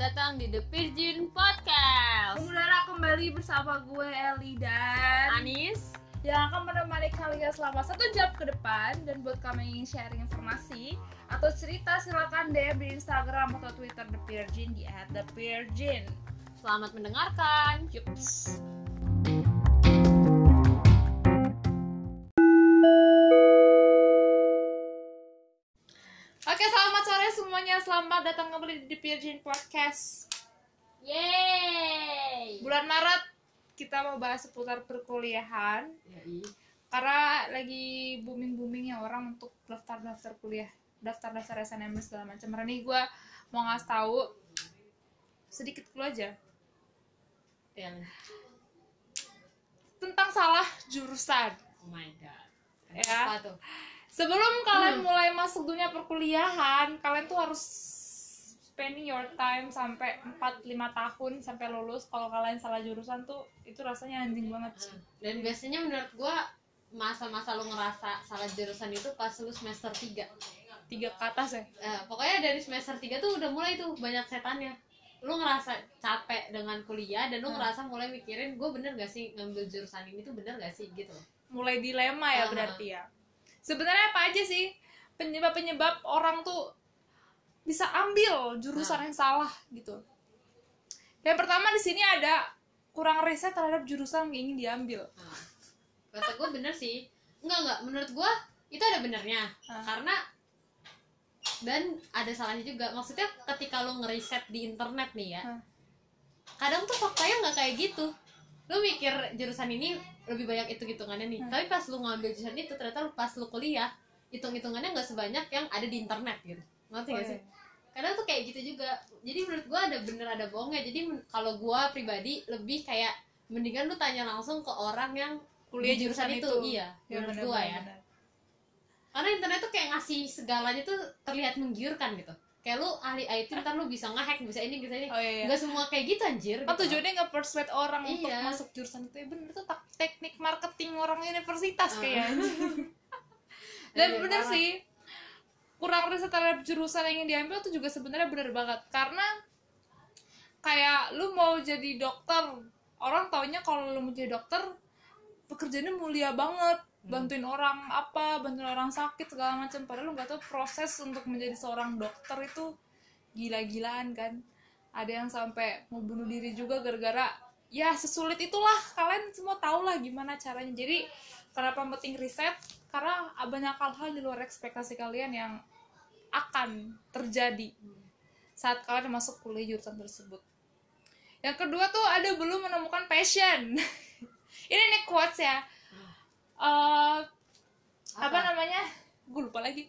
datang di The Virgin Podcast. Mengudara kembali bersama gue Eli dan Anis, yang akan menemani kalian selama satu jam ke depan dan buat kami yang ingin sharing informasi atau cerita silakan DM di Instagram atau Twitter The Virgin di @thevirgin. selamat mendengarkan. Yups. Selamat datang kembali di Virgin Podcast. Yeay. Bulan Maret kita mau bahas seputar perkuliahan karena lagi booming boomingnya orang untuk daftar daftar kuliah daftar daftar SNM segala macam karena nih gue mau ngasih tahu sedikit dulu aja Ya. tentang salah jurusan Oh my god. Ya. Apa tuh? Sebelum kalian mulai masuk dunia perkuliahan kalian tuh harus spending your time sampai 4-5 tahun sampai lulus. Kalau kalian salah jurusan tuh itu rasanya anjing banget. Sih. Dan biasanya menurut gua masa-masa lu ngerasa salah jurusan itu pas lu semester 3 tiga ke atas ya? Eh, pokoknya dari semester 3 tuh udah mulai tuh banyak setannya. Lu ngerasa capek dengan kuliah dan lu Hmm. ngerasa mulai mikirin gue bener gak sih ngambil jurusan ini tuh bener gak sih? gitu mulai dilema ya Aha. berarti ya sebenarnya apa aja sih penyebab penyebab orang tuh bisa ambil jurusan Nah. yang salah gitu? Yang pertama di sini ada kurang riset terhadap jurusan yang ingin diambil. Nah, kata gue bener sih. Enggak enggak. Menurut gue itu ada benernya. Ah. karena dan ada salahnya juga. Maksudnya ketika lu ngeriset di internet nih ya Ah. kadang tuh faktanya nggak kayak gitu lu mikir jurusan ini lebih banyak hitung hitungannya nih. Hmm. tapi pas lu ngambil jurusan itu ternyata lu pas lu kuliah hitung hitungannya nggak sebanyak yang ada di internet gitu. Ngerti Oh, gak iya. sih? Kadang tuh kayak gitu juga. Jadi menurut gua ada bener ada bohongnya. Jadi kalau gua pribadi lebih kayak mendingan lu tanya langsung ke orang yang kuliah di jurusan, itu, iya Ya, menurut benar, gua benar, ya. karena internet tuh kayak ngasih segalanya tuh terlihat menggiurkan gitu kayak lu ahli IT ntar lu bisa ngehack bisa ini bisa ini oh iya, iya. nggak semua kayak gitu anjir kan gitu. tujuannya nggak persuade orang untuk Iya. masuk jurusan itu ya bener tuh tak- teknik marketing orang universitas Ah. kayaknya dan Iya, bener parah. sih kurang riset terhadap jurusan yang ingin diambil tuh juga sebenarnya bener banget karena kayak lu mau jadi dokter orang taunya kalau lu mau jadi dokter pekerjaannya mulia banget Hmm. bantuin orang apa bantuin orang sakit segala macam. Padahal lu nggak tahu proses untuk menjadi seorang dokter itu gila-gilaan kan? Ada yang sampai mau bunuh diri juga gara-gara ya sesulit itulah. Kalian semua tahu lah gimana caranya. Jadi kenapa penting riset? Karena banyak hal-hal di luar ekspektasi kalian yang akan terjadi saat kalian masuk kuliah jurusan tersebut. Yang kedua tuh ada belum menemukan passion. Ini nih quotes ya Eh, apa? namanya? Gue lupa lagi.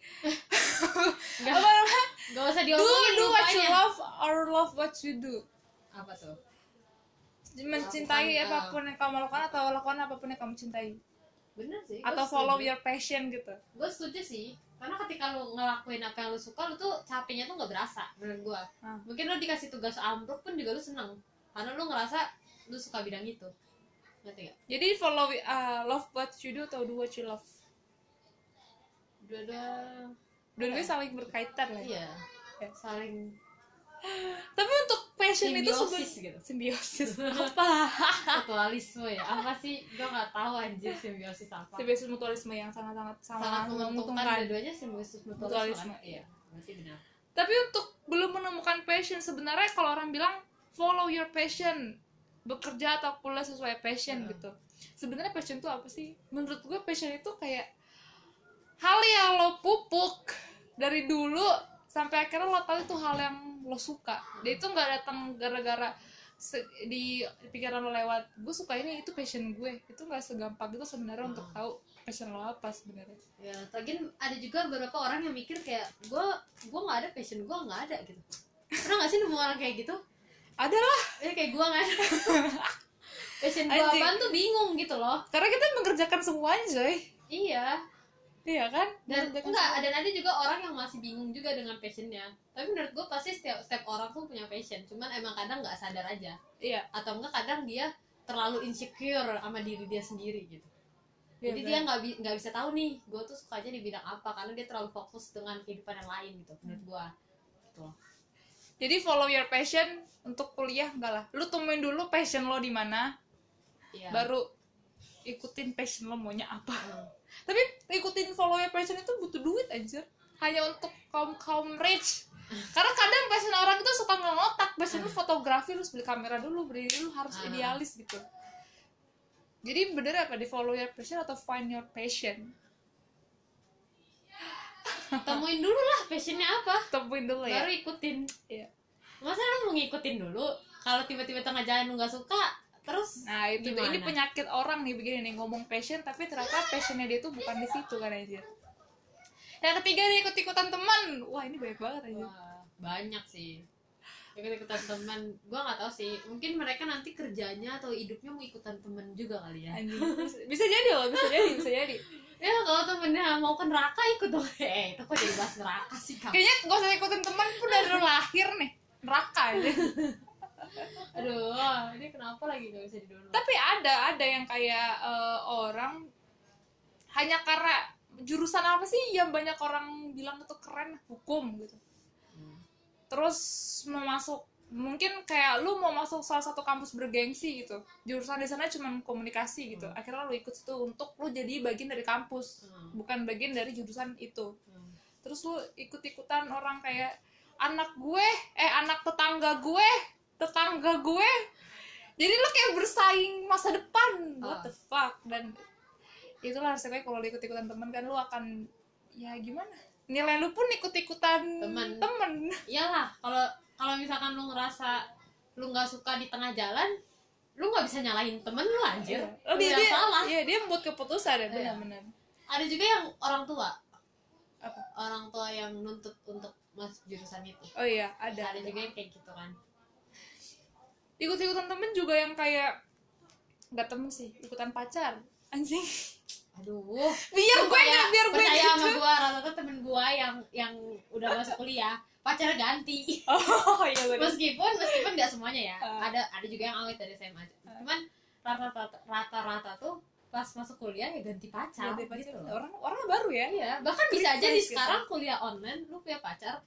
Nggak. apa namanya? Gak usah do diomongin do what you love or love what you do? Apa tuh? Mencintai Lakukan, apa pun yang kamu lakukan atau lakukan apa pun yang kamu cintai? Bener sih atau follow your passion gitu? Gue setuju sih karena ketika lu ngelakuin apa yang lu suka lu tuh capeknya tuh nggak berasa menurut gue Ah. mungkin lu dikasih tugas amplop pun juga lu seneng karena lu ngerasa lu suka bidang itu ngerti gak? jadi follow uh, love what you do atau do what you love dua-dua dua-duanya saling berkaitan lah ya. iya Ya. saling tapi untuk passion itu Simbiosis gitu. simbiosis apa mutualisme ya apa sih gue nggak tahu anjir simbiosis apa simbiosis mutualisme yang sangat-sangat sangat sangat menguntungkan menguntungkan dua-duanya simbiosis mutualisme, Mutualisme. kan? iya berarti benar tapi untuk belum menemukan passion sebenarnya kalau orang bilang follow your passion bekerja atau kuliah sesuai passion Hmm. gitu. Sebenarnya passion itu apa sih? Menurut gue passion itu kayak hal yang lo pupuk dari dulu sampai akhirnya lo tahu itu hal yang lo suka. Dia itu nggak datang gara-gara di pikiran lo lewat gue suka ini itu passion gue. Itu nggak segampang itu sebenarnya untuk Hmm. tahu passion lo apa sebenarnya. Ya lagian ada juga beberapa orang yang mikir kayak gue gue nggak ada passion gue nggak ada gitu. Pernah nggak sih nemu orang kayak gitu ada lah eh kayak gue ada passion gue apaan tuh bingung gitu loh. Karena kita mengerjakan semuanya coy. Iya. Iya kan? Dan enggak dan ada juga orang yang masih bingung juga dengan passionnya. Tapi menurut gue pasti setiap setiap orang tuh punya passion. Cuman emang kadang nggak sadar aja. Iya. Atau enggak kadang dia terlalu insecure sama diri dia sendiri gitu. Iya, jadi dia nggak bi- nggak bisa tahu nih gue tuh sukanya di bidang apa. Karena dia terlalu fokus dengan kehidupan yang lain gitu menurut gue gitu loh. Jadi follow your passion untuk kuliah enggak lah. Lu temuin dulu passion lo di mana Iya. baru ikutin passion lo maunya apa. Hmm. tapi ikutin follow your passion itu butuh duit anjir. Hanya untuk kaum kaum rich. Karena kadang passion orang itu suka ngotak passion lu fotografi lu harus beli kamera dulu beli lu harus Ah. idealis gitu. Jadi bener apa di follow your passion atau find your passion temuin dulu lah passionnya apa. Temuin dulu ya. Baru ikutin. Iya. masa lu mau ngikutin dulu? Kalau tiba-tiba tengah jalan lu nggak suka terus nah itu Gimana? ini penyakit orang nih begini nih ngomong passion tapi ternyata passionnya dia tuh bukan di situ kan aja yang ketiga nih ikut ikutan teman. Wah ini banyak banget aja Wah, banyak sih ikut-ikutan teman gua nggak tahu sih. Mungkin mereka nanti kerjanya atau hidupnya mau ikutan temen juga kali ya. Bisa, jadi loh bisa jadi bisa jadi. Ya kalau temennya mau ke neraka ikut dong. Eh itu kok jadi bahas neraka sih kamu kayaknya gak usah ikutin teman pun dari lahir nih. Neraka aja. Aduh ini kenapa lagi gak bisa didownload? Tapi ada ada yang kayak eh, orang hanya karena jurusan apa sih yang banyak orang bilang itu keren? Hukum gitu. Terus mau masuk mungkin kayak lu mau masuk salah satu kampus bergengsi gitu jurusan di sana cuma komunikasi gitu Hmm. akhirnya lu ikut situ untuk lu jadi bagian dari kampus Hmm. bukan bagian dari jurusan itu Hmm. terus lu ikut-ikutan orang kayak anak gue eh anak tetangga gue tetangga gue jadi lu kayak bersaing masa depan what Ah. the fuck dan itulah resikonya kalau lu ikut-ikutan temen kan lu akan ya gimana nilai lu pun ikut-ikutan Temen. temen. Iyalah kalau kalau misalkan lu ngerasa lu nggak suka di tengah jalan lu nggak bisa nyalahin temen lu anjir. Oh, lu dia, dia, salah. iya, dia membuat keputusan ya Iya. benar-benar. Ada juga yang orang tua. Apa? Orang tua yang nuntut untuk masuk jurusan itu. Oh iya ada, ada juga yang kayak gitu kan. Ikut-ikutan temen juga yang kayak nggak temen sih ikutan pacar anjing aduh biar gue nggak biar gue percaya gitu sama gua rata-rata temen gua yang yang udah masuk kuliah pacarnya ganti oh iya bener. meskipun meskipun nggak semuanya ya Ah. ada ada juga yang awet dari SMA cuman rata-rata rata-rata tuh pas masuk kuliah ya ganti pacar, Ganti pacar. gitu loh. orang orang baru ya Iya, bahkan bisa aja di gitu. sekarang kuliah online lu punya pacar,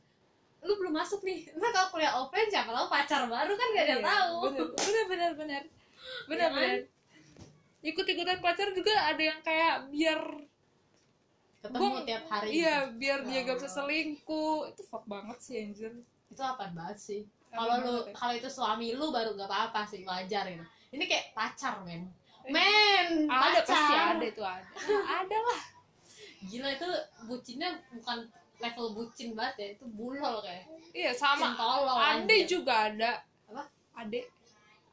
lu belum masuk nih. Ntar kalau kuliah offline siapa tahu pacar baru kan gak ada Iya, tahu. bener bener bener bener bener Iya kan? bener ikut ikutan pacar juga ada yang kayak biar Ketemu Gua- tiap hari. iya biar dia gak bisa Allah. selingkuh itu fuck banget sih anjir Itu apa banget sih? Kalau lu ya? kalau itu suami lu baru gak apa-apa sih wajar gitu. Ini kayak pacar men. Eh, Men, ada pacar. pasti ada itu ada ada lah Gila itu bucinnya bukan level bucin banget ya, itu bulol kayak. iya sama ade juga ada Apa? ade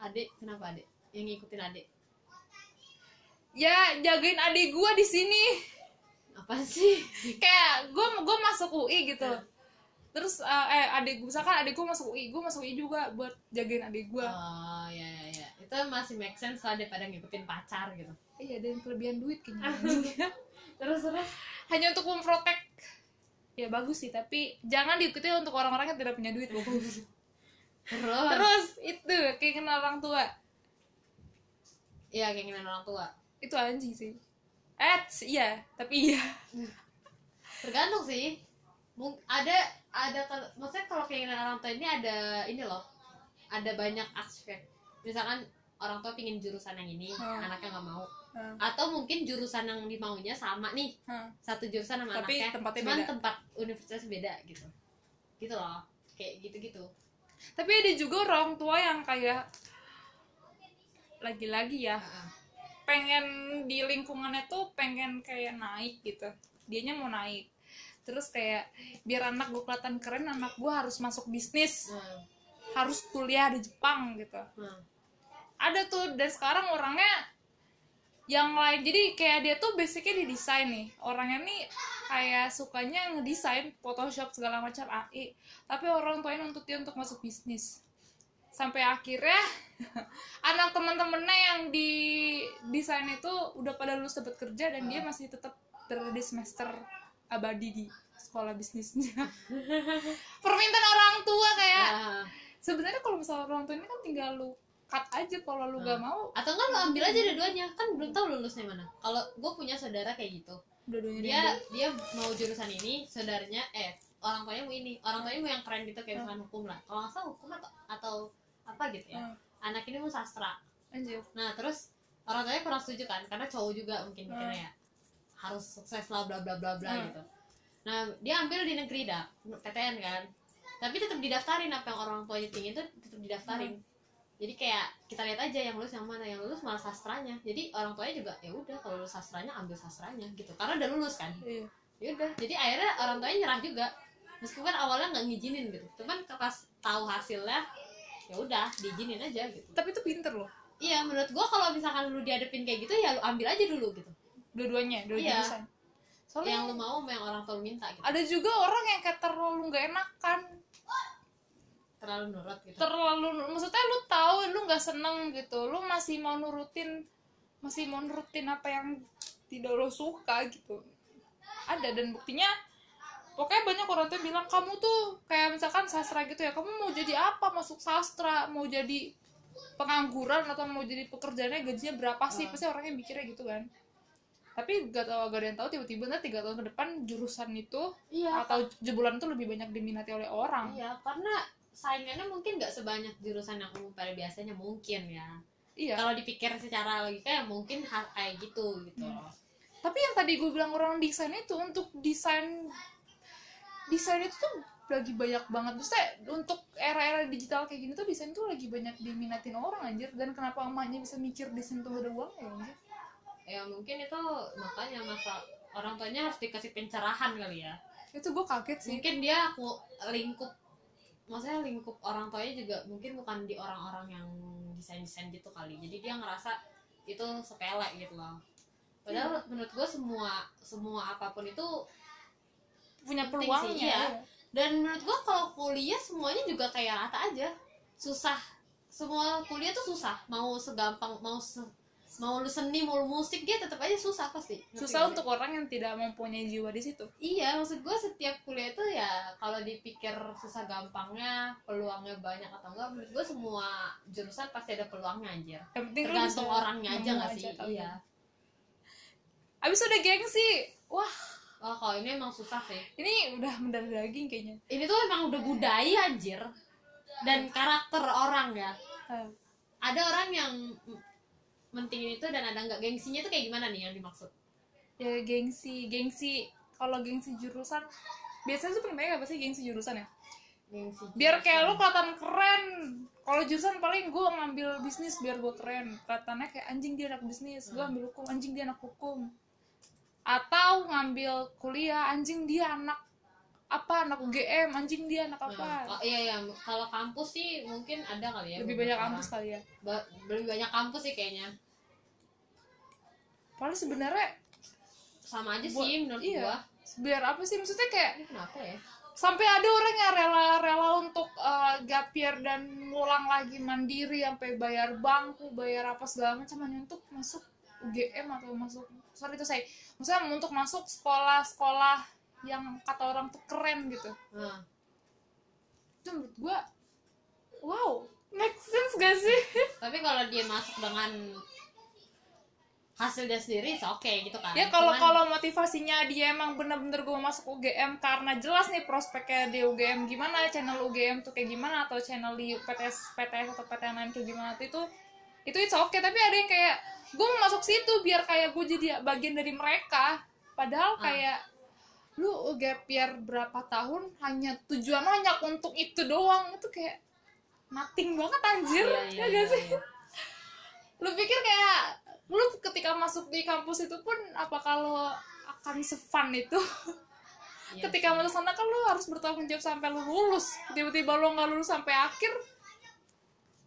Adek, kenapa adek? Yang ngikutin adek. Ya jagain adik gua di sini. Apa sih? kayak gue gue masuk UI gitu. Hmm. terus eh, eh adik gue misalkan adik gue masuk UI gue masuk UI juga buat jagain adik gue Oh, ya ya ya. Itu masih make sense lah daripada ngikutin pacar gitu. iya dan kelebihan duit kayaknya. Terus terus. Hanya untuk memprotek. Ya bagus sih tapi jangan diikuti untuk orang-orang yang tidak punya duit. Bagus terus. Terus itu keinginan orang tua. Ya keinginan orang tua itu anjing sih. Eh iya tapi iya. Tergantung sih. Mung- ada ada maksudnya kalau keinginan orang tua ini ada ini loh. Ada banyak aspek. Misalkan orang tua pingin jurusan yang ini Hmm. anaknya nggak mau. Hmm. atau mungkin jurusan yang dimaunya sama nih. Hmm. satu jurusan sama Tapi anaknya. tempatnya cuman beda. tempat universitas beda gitu. Gitu loh. Kayak gitu gitu tapi ada juga orang tua yang kayak lagi-lagi ya pengen di lingkungannya tuh pengen kayak naik gitu. Dianya mau naik. Terus kayak biar anak gue kelihatan keren anak gue harus masuk bisnis. Harus kuliah di Jepang gitu. Ada tuh dan sekarang orangnya yang lain. Jadi kayak dia tuh basicnya di desain nih. Orangnya nih kayak sukanya ngedesain Photoshop segala macam AI tapi orang tuanya nuntut dia untuk masuk bisnis sampai akhirnya anak teman-temannya yang di desain itu udah pada lulus dapat kerja dan dia masih tetap berada di semester abadi di sekolah bisnisnya. Permintaan orang tua kayak Ah. sebenarnya kalau misalnya orang tua ini kan tinggal lu cut aja kalau lu gak mau. Atau enggak lo ambil aja dua-duanya. Kan belum tahu lulusnya mana. Kalau gue punya saudara kayak gitu. Dua-duanya dia dia mau jurusan ini saudaranya eh orang tuanya mau ini. Orang tuanya mau yang keren gitu kayak misalkan hukum lah. Kalau nggak salah hukum atau atau apa gitu ya. Hmm. anak ini mau sastra. Anjir. Nah terus orang tuanya kurang setuju kan karena cowok juga mungkin mikirnya ya harus sukses lah bla bla bla bla Hmm. gitu. Nah dia ambil di negeri dah PTN kan. Tapi tetap didaftarin apa yang orang tuanya tinggi itu tetap didaftarin. Jadi kayak kita lihat aja yang lulus yang mana. Yang lulus malah sastranya. Jadi orang tuanya juga ya udah kalau lulus sastranya ambil sastranya gitu. Karena udah lulus kan. Iya. Ya udah. Jadi akhirnya orang tuanya nyerah juga. Meskipun awalnya nggak ngizinin gitu. Cuman pas tahu hasilnya ya udah diizinin aja gitu. Tapi itu pinter loh. Iya menurut gua kalau misalkan lu dihadapin kayak gitu ya lu ambil aja dulu gitu. Dua-duanya dua Iya. jurusan. Soalnya yang lu mau sama yang orang tua minta gitu. ada juga orang yang kayak terlalu nggak enakan. Terlalu nurut gitu. Terlalu maksudnya lu tahu lu nggak seneng gitu. Lu masih mau nurutin masih mau nurutin apa yang tidak lo suka gitu. Ada dan buktinya pokoknya banyak orang tuh bilang kamu tuh kayak misalkan sastra gitu ya kamu mau jadi apa? Masuk sastra mau jadi pengangguran atau mau jadi pekerjaannya gajinya berapa sih? Ah. pasti orangnya mikirnya gitu kan. Tapi gak tau gak ada yang tahu tiba-tiba nanti tiga tahun ke depan jurusan itu iya. atau jebolan itu lebih banyak diminati oleh orang. Iya karena saingannya mungkin nggak sebanyak jurusan yang umum pada biasanya mungkin ya. Iya. Kalau dipikir secara logika ya mungkin hal kayak gitu gitu Hmm. tapi yang tadi gue bilang orang desain itu untuk desain desain itu tuh lagi banyak banget. Maksudnya untuk era-era digital kayak gini tuh desain tuh lagi banyak diminatin orang anjir. Dan kenapa emaknya bisa mikir desain tuh ada uang ya anjir? Ya mungkin itu makanya masa orang tuanya harus dikasih pencerahan kali ya. Itu gue kaget sih. Mungkin dia aku lingkup maksudnya lingkup orang tuanya juga mungkin bukan di orang-orang yang desain-desain gitu kali. Jadi dia ngerasa itu sepele gitu loh. Padahal menurut gue semua semua apa pun itu punya sih, peluangnya iya. iya. dan menurut gue kalau kuliah semuanya juga kayak rata aja susah semua kuliah tuh susah mau segampang mau se, mau lu seni mau lu musik dia tetap aja susah pasti susah untuk orang yang tidak mempunyai jiwa di situ Iya, maksud gue setiap kuliah itu ya kalau dipikir susah gampangnya, peluangnya banyak atau enggak, menurut gue semua jurusan pasti ada peluangnya anjir. yang penting lu Tergantung orangnya aja nggak sih? kali. Iya. abis udah gengsi wah Oh, kalau ini emang susah sih. ini udah mendarah daging kayaknya Ini tuh emang udah budaya anjir. Dan karakter orang ya. Ah. Ada orang yang mentingin itu dan ada nggak gengsinya itu kayak gimana nih yang dimaksud? ya gengsi gengsi kalau gengsi jurusan biasanya tuh banyak apa sih gengsi jurusan ya Gengsi. biar kayak lu kelihatan keren kalau jurusan paling gue ngambil bisnis biar gue keren kelihatannya kayak anjing dia anak bisnis gue ambil hukum anjing dia anak hukum atau ngambil kuliah anjing dia anak apa anak UGM anjing dia anak Nah, apa oh, iya iya. Kalau kampus sih mungkin ada kali ya lebih banyak orang. kampus kali ya? Ba- lebih banyak kampus sih kayaknya. Padahal sebenarnya sama aja Buat- sih menurut iya. gua. Biar apa sih? Maksudnya kayak ini kenapa ya? sampai ada orang yang rela-rela untuk uh, gap year dan ngulang lagi mandiri sampai bayar bangku bayar apa segala macam hanya untuk masuk UGM atau masuk sorry itu saya maksudnya untuk masuk sekolah-sekolah yang kata orang tuh keren gitu. Nah, itu menurut gua wow make sense gak sih? Tapi kalau dia masuk dengan hasil dia sendiri oke gitu kan. Ya kalau Cuman- kalau motivasinya dia emang bener-bener gue masuk UGM karena jelas nih prospeknya di UGM gimana channel UGM tuh kayak gimana atau channel di PTS PTS atau PTN lain kayak gimana tuh itu itu itu oke tapi ada yang kayak gue mau masuk situ biar kayak gue jadi bagian dari mereka. Padahal Ah. kayak lu gap year berapa tahun hanya tujuan hanya untuk itu doang. Itu kayak nothing banget anjir. Iya, ya iya, gak iya, sih? iya. lu pikir kayak lu ketika masuk di kampus itu pun apa kalau akan sefun itu? Iya ketika masuk sana kan lu harus bertanggung jawab sampai lu lulus. Tiba-tiba lu nggak lulus sampai akhir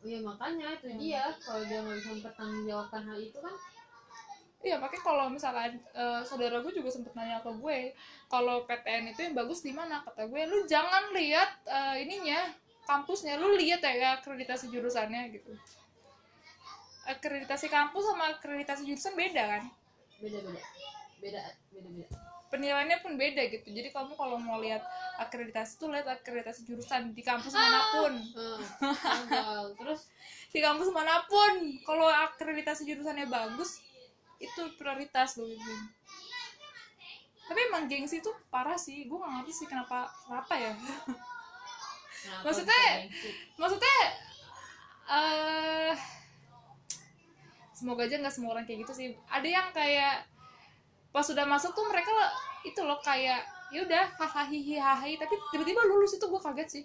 Iya makanya itu Hmm. dia kalau dia nggak bisa mempertanggungjawabkan hal itu kan iya makanya kalau misalkan eh, saudara gue juga sempet nanya ke gue kalau PTN itu yang bagus di mana? Kata gue lu jangan lihat eh, ininya kampusnya lu lihat ya akreditasi jurusannya gitu. Akreditasi kampus sama akreditasi jurusan beda kan? Beda beda beda beda beda penilaiannya pun beda gitu. Jadi kamu kalau mau lihat akreditasi tuh lihat akreditasi jurusan di kampus mana pun. Eh, gagal. terus? Di kampus mana pun. Kalau akreditasi jurusannya bagus itu prioritas loh Ibu. tapi emang gengsi tuh parah sih. Gue gak ngerti sih kenapa kenapa ya. Kenapa Maksudnya, maksudnya eh semoga aja nggak semua orang kayak gitu sih. Ada yang kayak pas sudah masuk tuh mereka itu loh kayak ya udah hahaha hahaha tapi tiba-tiba lulus itu gue kaget sih.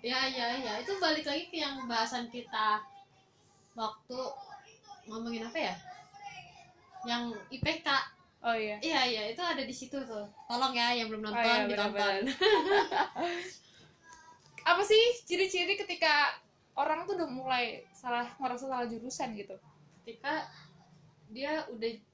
Ya ya ya itu balik lagi ke yang bahasan kita waktu ngomongin apa ya? Yang IPK oh iya. Iya iya itu ada di situ tuh. Tolong ya yang belum nonton iya, ditonton. apa sih ciri-ciri ketika orang tuh udah mulai salah ngerasa salah jurusan gitu? Ketika dia udah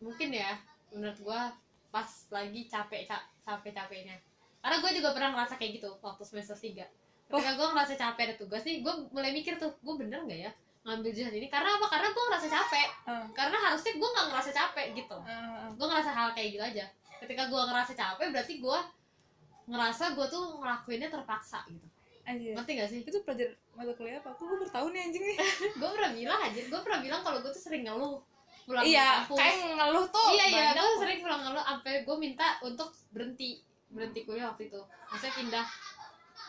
mungkin ya menurut gua pas lagi capek capek capeknya. Karena gue juga pernah ngerasa kayak gitu waktu semester 3 ketika gue ngerasa capek ada tugas nih gue mulai mikir tuh gue bener nggak ya ngambil jurusan ini? Karena apa? Karena gue ngerasa capek. Uh, karena harusnya gue nggak ngerasa capek gitu. Uh, gue ngerasa hal kayak gitu aja. Ketika gue ngerasa capek berarti gue ngerasa gue tuh ngelakuinnya terpaksa gitu. Anjir. ngerti gak sih? Itu pelajar mata kuliah apa? Aku gue baru tahu nih anjing nih. gue pernah bilang aja gue pernah bilang kalau gue tuh sering ngeluh pulang iya, kampus kayak ngeluh tuh. iya iya gue kok. sering pulang ngeluh sampai gue minta untuk berhenti berhenti kuliah waktu itu maksudnya pindah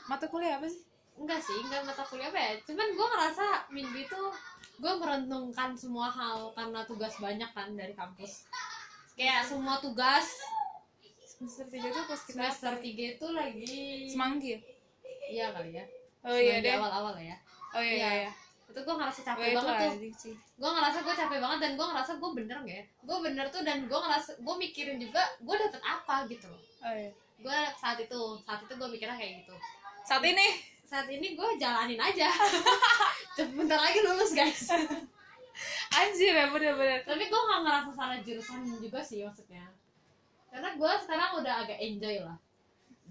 Mata kuliah apa sih? enggak sih enggak mata kuliah apa ya cuman gue ngerasa minggu itu gue merenungkan semua hal karena tugas banyak kan dari kampus kayak semua tugas Semester tiga tuh pas kita semester tiga itu lagi semanggi ya? iya kali ya Oh iya deh. awal-awal ya Oh iya Iya. iya. Itu gue ngerasa capek banget tuh. gue ngerasa gue capek banget dan gue ngerasa gue bener nggak ya. Gue bener tuh dan gue ngerasa gue mikirin juga gue dapet apa gitu loh. Oh iya. gue saat itu saat itu gue mikirnya kayak gitu. Saat ini? Saat ini gue jalanin aja. Bentar lagi lulus guys. Anjir ya bener-bener. tapi gue nggak ngerasa salah jurusan juga sih maksudnya. Karena gue sekarang udah agak enjoy lah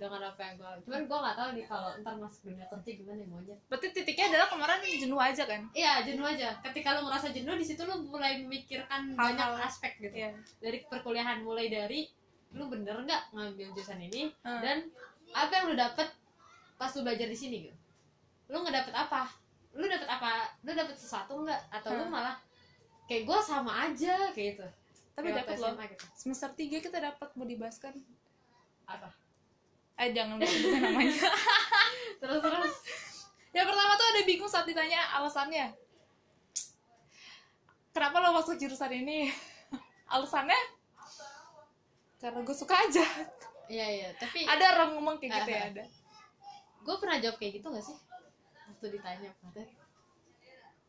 dengan apa yang gue cuman gue nggak tahu nih kalau ntar masuk dunia kerja gimana ya maunya Berarti titiknya adalah kemarin jenuh aja kan? iya jenuh aja ketika lo ngerasa jenuh di situ lo mulai memikirkan Hal-hal. banyak aspek gitu Iya. dari perkuliahan mulai dari lu bener nggak ngambil jurusan ini Hmm. dan apa yang lu dapet pas lu belajar di sini gitu lu nggak dapet apa lu dapet apa lu dapet sesuatu nggak atau lu Hmm. malah kayak gue sama aja kayak gitu Tapi dapat loh. Gitu. Semester tiga kita dapat mau dibahas kan? apa Eh jangan sebutin namanya. terus terus Yang pertama tuh ada bingung saat ditanya alasannya. Kenapa lo masuk jurusan ini? Alasannya? Karena gue suka aja. iya iya tapi Ada orang ngomong kayak gitu ya Ah, ah. ada. gue pernah jawab kayak gitu gak sih waktu ditanya Patet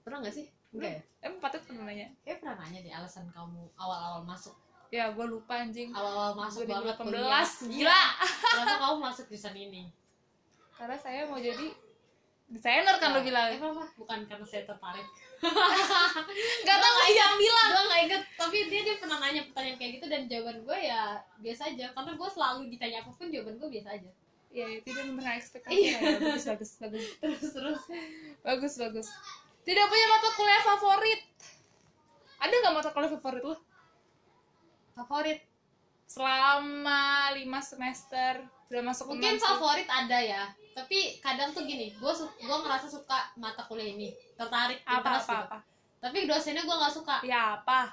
pernah gak sih enggak ya Emang Patet pernah nanya? kayak pernah nanya deh alasan kamu awal-awal masuk Ya gue lupa anjing. awal-awal masuk banget 2018 kuliah. gila. kenapa kamu masuk jurusan ini Karena saya mau jadi desainer kan lo bilang. Eh, apa? Bukan karena saya tertarik. Gak tau gak yang bilang. gue gak inget, tapi dia dia pernah nanya pertanyaan kayak gitu dan jawaban gue ya biasa aja. Karena gue selalu ditanya apa pun jawaban gue biasa aja. Iya, ya, tidak pernah ekspektasi Iya. ya. Bagus, bagus, bagus. Terus terus. Bagus, bagus. Tidak punya mata kuliah favorit. Ada nggak mata kuliah favorit lo? Favorit. Selama lima semester udah masuk Mungkin sih. favorit ada ya. Tapi kadang tuh gini, gue gue ngerasa suka mata kuliah ini, tertarik, apa apa gitu. apa. Tapi dosennya gue nggak suka. Ya apa?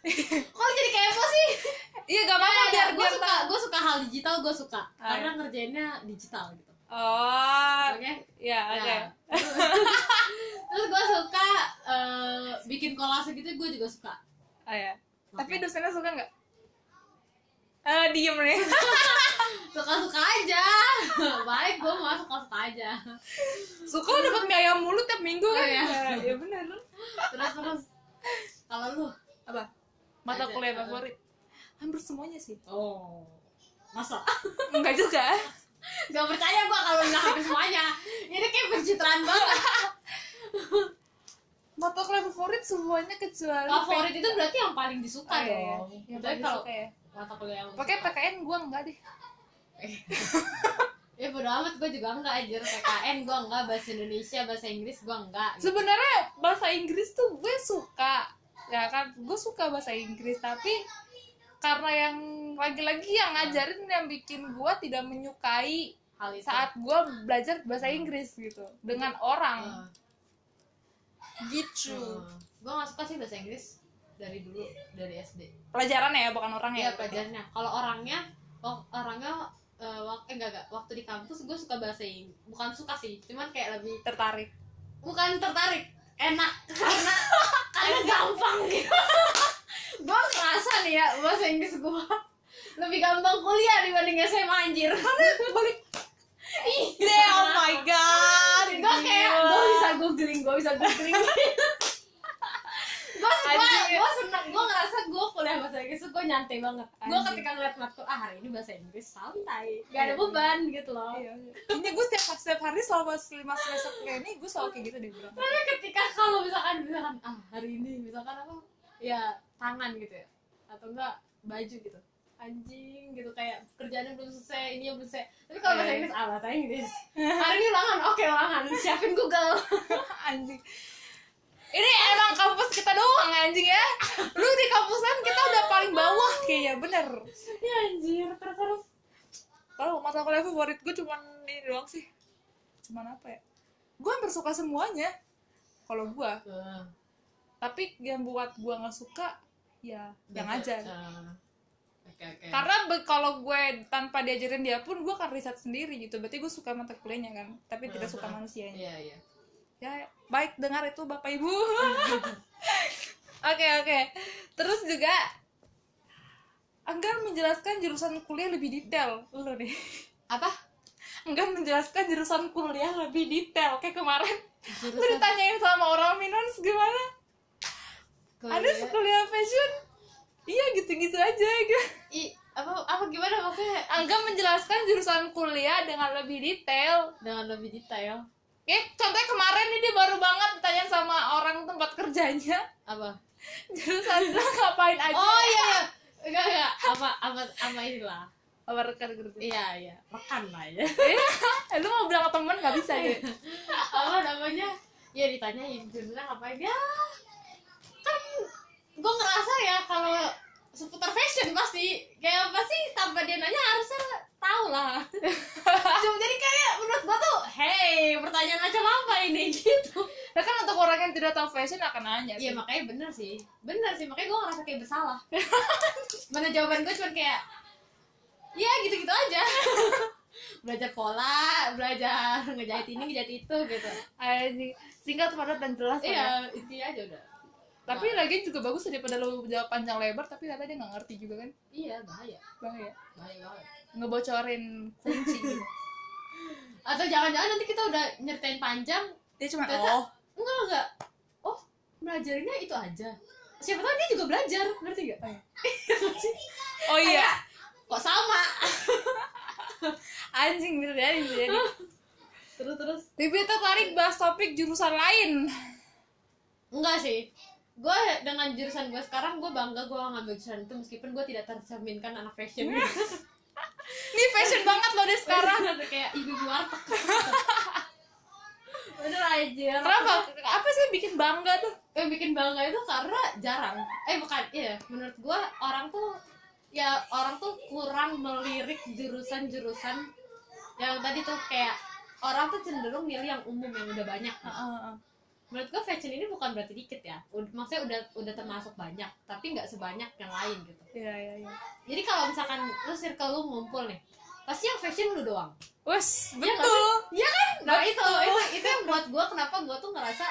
Kok jadi kepo sih? Iya gak apa-apa biar gue suka, gue suka hal digital, gue suka. Ah, Karena ngerjainnya digital gitu. Oh, Oke? ya oke. Ya. Terus gue suka eh, bikin kolase gitu gue juga suka. Oh ya. Tapi dosennya suka nggak? Eh diem nih. Suka-suka aja. Baik gue mau suka-suka aja. suka dapat mie ayam mulu tiap minggu kan? Iya. Ya, ya benar. Terus terus. Kalau lu? Apa? Mata kuliah uh, favorit? Hampir semuanya sih. Oh. Masa? Enggak juga. Gak percaya gue kalau bilang hampir semuanya. Ini kayak pencitraan banget. Kuliah favorit semuanya kecuali Favorit itu berarti yang paling disuka Oh, iya, dong. Yang Tapi paling kalau ya. mata kuliah yang Pakai PKN gua enggak deh. Ya bodo amat gue juga enggak aja PKN gue enggak bahasa Indonesia bahasa Inggris gue enggak gitu. Sebenarnya bahasa Inggris tuh gue suka. Ya kan, gue suka bahasa Inggris tapi karena yang lagi-lagi yang ngajarin yang bikin gua tidak menyukai hal itu saat gua belajar bahasa Inggris gitu dengan orang Hmm. Gitu gue gak suka sih bahasa Inggris dari dulu dari SD pelajaran ya bukan orang Iya ya pelajarannya. Kalau orangnya, orangnya eh, wak- eh, enggak enggak. Waktu di kampus gue suka bahasa Inggris. Bukan suka sih, cuman kayak lebih tertarik bukan tertarik, enak karena karena gampang gitu. gue ngerasa nih ya bahasa Inggris gue lebih gampang kuliah dibanding SMA anjir. balik Ih, deh oh my god gue kayak gue bisa googling, gue bisa googling. gue gue seneng gue ngerasa gue kuliah bahasa Inggris gue nyantai banget. Gue ketika ngeliat matkul ah hari ini bahasa Inggris santai. Gak ada beban gitu loh. Iya, iya. Ini gue setiap setiap hari selama lima semester kuliah ini gue selalu kayak gitu deh bilang. tapi ketika kalau misalkan misalkan ah hari ini misalkan apa ya tangan gitu ya atau enggak baju gitu anjing gitu kayak kerjaannya belum selesai ini belum selesai tapi kalau bahasa Iya. Inggris ah bahasa Inggris hari ini ulangan oke ulangan siapin Google anjing. Ini emang kampus kita doang anjing ya. Lu di kampus lain kita udah paling bawah kayaknya bener. ya anjir terus terus Kalau mata kuliah favorit gue cuman ini doang sih. Cuman apa ya? Gue hampir suka semuanya. Kalau gue, tapi yang buat gue nggak suka ya yang ajar. Oke oke Karena kalau gue tanpa diajarin dia pun gue akan riset sendiri gitu. Berarti gue suka mata kuliahnya kan, tapi tidak suka manusianya. iya iya Ya baik dengar itu bapak ibu. Oke oke. Terus juga enggan menjelaskan jurusan kuliah lebih detail. Lo nih. apa Enggan menjelaskan jurusan kuliah lebih detail kayak kemarin. Lu Jurusan ditanyain sama orang minus gimana? Ada kuliah fashion? Iya gitu-gitu aja gitu. i apa apa gimana? Maksudnya Enggan menjelaskan jurusan kuliah dengan lebih detail. dengan lebih detail. Kayak contohnya kemarin nih dia baru banget ditanyain sama orang tempat kerjanya. Apa? Jurusan lu ngapain aja. oh iya iya. Enggak enggak. Apa apa apa inilah Apa rekan kerja? iya iya. Rekan lah ya. Eh, lu mau bilang ke temen gak bisa gitu. apa namanya? Ya ditanyain jurusan ngapain? Ya kan gue ngerasa ya kalau seputar fashion pasti. Kayak pasti tanpa dia nanya harusnya tahu lah. Cuma jadi kayak menurut gue tuh hey pertanyaan macam apa ini? Gitu. Ya kan untuk orang yang tidak tahu fashion akan nanya sih. Iya makanya bener sih. Bener sih, makanya gue ngerasa kayak bersalah. Mana jawaban gue cuma kayak Ya gitu-gitu aja. Belajar pola, belajar ngejahit ini, ngejahit itu gitu. Anjing. Singkat padat dan jelas lah ya. Iya, intinya aja udah Tapi lagi juga bagus daripada lu jawab panjang lebar tapi ternyata dia nggak ngerti juga kan. Iya, bahaya Bahaya. Bahaya banget Ngebocorin kunci gitu. Atau jangan-jangan nanti kita udah nyeritain panjang Dia cuma Ternyata- oh. Enggak, enggak Oh, belajarnya itu aja Siapa tahu dia juga belajar, ngerti gak? Oh iya. Kok sama? Anjing bisa jadi bisa jadi. Terus-terus Bibi tertarik bahas topik jurusan lain. Enggak sih. Gue dengan jurusan gue sekarang gue bangga gue ngambil jurusan itu meskipun gue tidak tercerminkan anak fashion. Ini fashion banget loh dia sekarang. Kayak ibu-ibu warteg. Bener aja. Kenapa? Apa sih bikin bangga tuh? Yang bikin bangga itu karena jarang. Eh bukan, iya. Menurut gue orang tuh ya orang tuh kurang melirik jurusan-jurusan yang tadi tuh kayak orang tuh cenderung milih yang umum yang udah banyak. Menurut gue fashion ini bukan berarti dikit ya. Ud- maksudnya udah udah termasuk banyak tapi nggak sebanyak yang lain gitu. Iya iya iya. jadi kalau misalkan lu circle lu ngumpul nih pasti yang fashion lu doang. Wes, Iya betul. Iya kan? Nah itu Betul. itu itu yang buat gue kenapa gue tuh ngerasa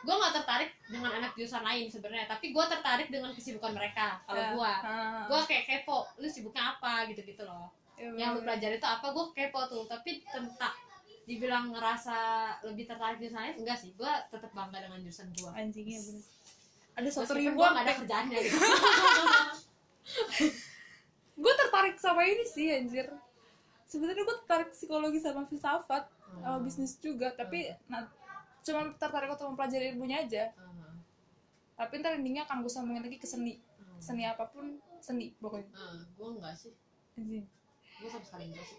gue nggak tertarik dengan anak jurusan lain sebenarnya. Tapi gue tertarik dengan kesibukan mereka kalau gue Ah. gue kayak kepo lu sibuknya apa gitu gitu loh. Iya, yang lu pelajari itu apa gue kepo tuh. Tapi tentang dibilang ngerasa lebih tertarik jurusan lain enggak sih gue tetap bangga dengan jurusan gue anjingnya bener. Ada satu ribuan gua nggak ada kerjaannya gitu. gue tertarik sama ini sih anjir sebenarnya gue tertarik psikologi sama filsafat sama Hmm. bisnis juga tapi nah, cuma tertarik untuk mempelajari ilmunya aja tapi ntar endingnya akan gue sambungin lagi ke seni seni apa pun seni pokoknya gue enggak sih. anjing Gue sama sekali enggak sih.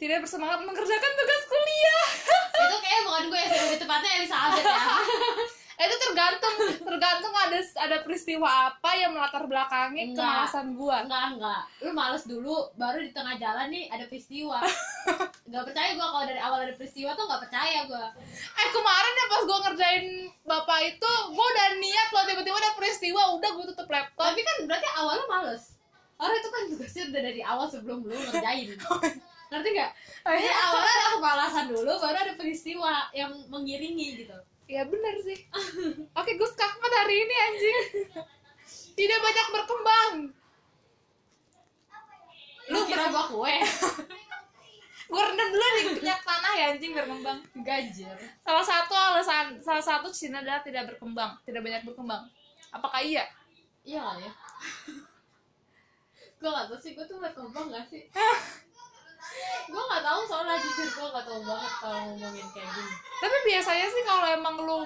Tidak bersemangat mengerjakan tugas kuliah. Itu kayak bukan gue ya, sih, lebih tepatnya Elizabeth ya. itu tergantung tergantung ada ada peristiwa apa yang melatar belakangi Enggak. kemalasan gua. Enggak enggak. Lu males dulu baru di tengah jalan nih ada peristiwa. Nggak percaya gua kalau dari awal ada peristiwa tuh nggak percaya gua. Eh kemarin ya pas gua ngerjain bapak itu gua udah niat loh tiba-tiba ada peristiwa udah gua tutup laptop. Tapi kan berarti awalnya males. Orang itu kan tugasnya udah dari awal sebelum lu ngerjain ngerti nggak? Jadi awalnya ada kemalasan dulu baru ada peristiwa yang mengiringi gitu. Ya bener sih. Oke gue kakmat hari ini anjing. Tidak banyak berkembang. Lu kira gua kue? Gue rendam dulu di minyak tanah ya anjing berkembang. Gajir. Salah satu alasan salah satu Cina adalah tidak berkembang tidak banyak berkembang. Apakah iya? Iya kali ya. Gua nggak tahu sih gua tuh berkembang gak sih gua nggak tahu soalnya jujur gua nggak tahu banget kalau ngomongin kayak gini tapi biasanya sih kalau emang lu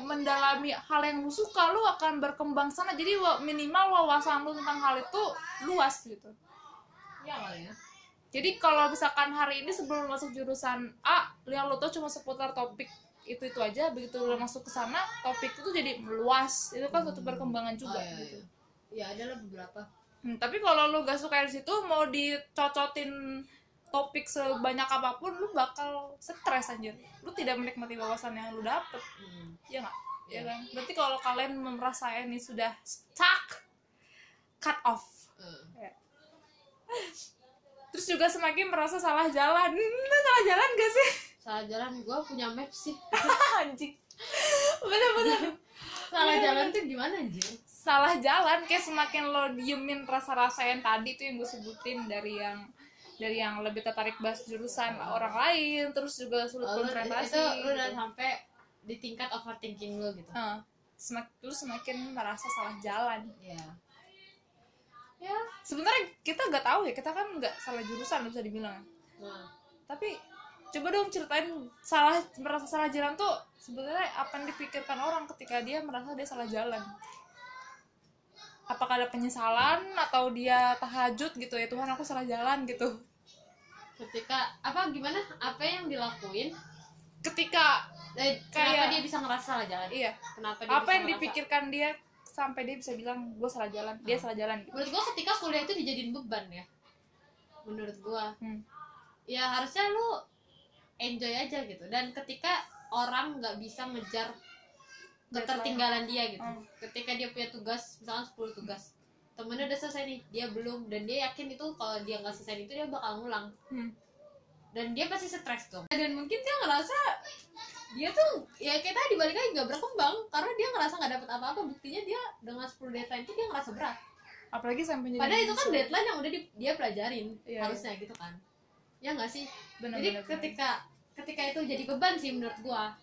mendalami hal yang lu suka lu akan berkembang sana. Jadi minimal wawasan lu tentang hal itu luas gitu. Iya kali ya. Jadi kalau misalkan hari ini sebelum lu masuk jurusan A yang lu tau cuma seputar topik itu itu aja begitu lu masuk ke sana topik itu jadi meluas. Itu kan suatu perkembangan juga Oh, iya, gitu. iya. Iya ada lah beberapa. Hmm, tapi kalau lu gak suka di situ mau dicocotin topik sebanyak apa pun lu bakal stres anjir. Lu tidak menikmati wawasan yang lu dapet. Hmm. ya nggak? Ya Iya. kan? Berarti kalau kalian merasa ini sudah stuck cut off. Eh. terus juga semakin merasa salah jalan. Hmm, salah jalan gak sih? Salah jalan gue punya map sih. Anjing. Bener-bener salah jalan tuh gimana anjir salah jalan kayak semakin lo diemin rasa-rasa yang tadi tuh yang gue sebutin dari yang dari yang lebih tertarik bahas jurusan orang lain terus juga sulit Oh, konsentrasi itu lu udah gitu. sampai di tingkat overthinking lu gitu? Heeh. semakin lu semakin merasa salah jalan. Iya. Ya sebenarnya kita nggak tahu ya kita kan nggak salah jurusan bisa dibilang. Nah. Tapi coba dong ceritain salah merasa salah jalan tuh sebenarnya apa yang dipikirkan orang ketika dia merasa dia salah jalan apakah ada penyesalan atau dia tahajud gitu ya? Tuhan aku salah jalan gitu. Ketika apa gimana? Apa yang dilakuin? Ketika eh, Kayak- kenapa dia bisa ngerasa salah jalan? Iya. Kenapa dia apa yang ngerasa- dipikirkan dia sampai dia bisa bilang gue salah jalan. Dia Hmm. salah jalan. Gitu menurut gua ketika kuliah itu dijadiin beban ya. Menurut gua. Hmm. ya harusnya lu enjoy aja gitu. Dan ketika orang nggak bisa ngejar ketertinggalan dia gitu. Hmm. ketika dia punya tugas misalkan 10 tugas temennya udah selesai nih dia belum dan dia yakin itu kalau dia nggak selesai itu dia bakal ngulang. Hmm. dan dia pasti stres dong. Dan mungkin dia ngerasa dia tuh ya kayak tadi balik lagi nggak berkembang. Karena dia ngerasa nggak dapet apa-apa. Buktinya dia dengan 10 deadline itu dia ngerasa berat. Apalagi sampai jadi padahal itu kan deadline yang udah di- dia pelajarin Iya, harusnya gitu kan. Ya nggak sih? Bener, jadi bener, bener. ketika ketika itu jadi beban sih menurut gua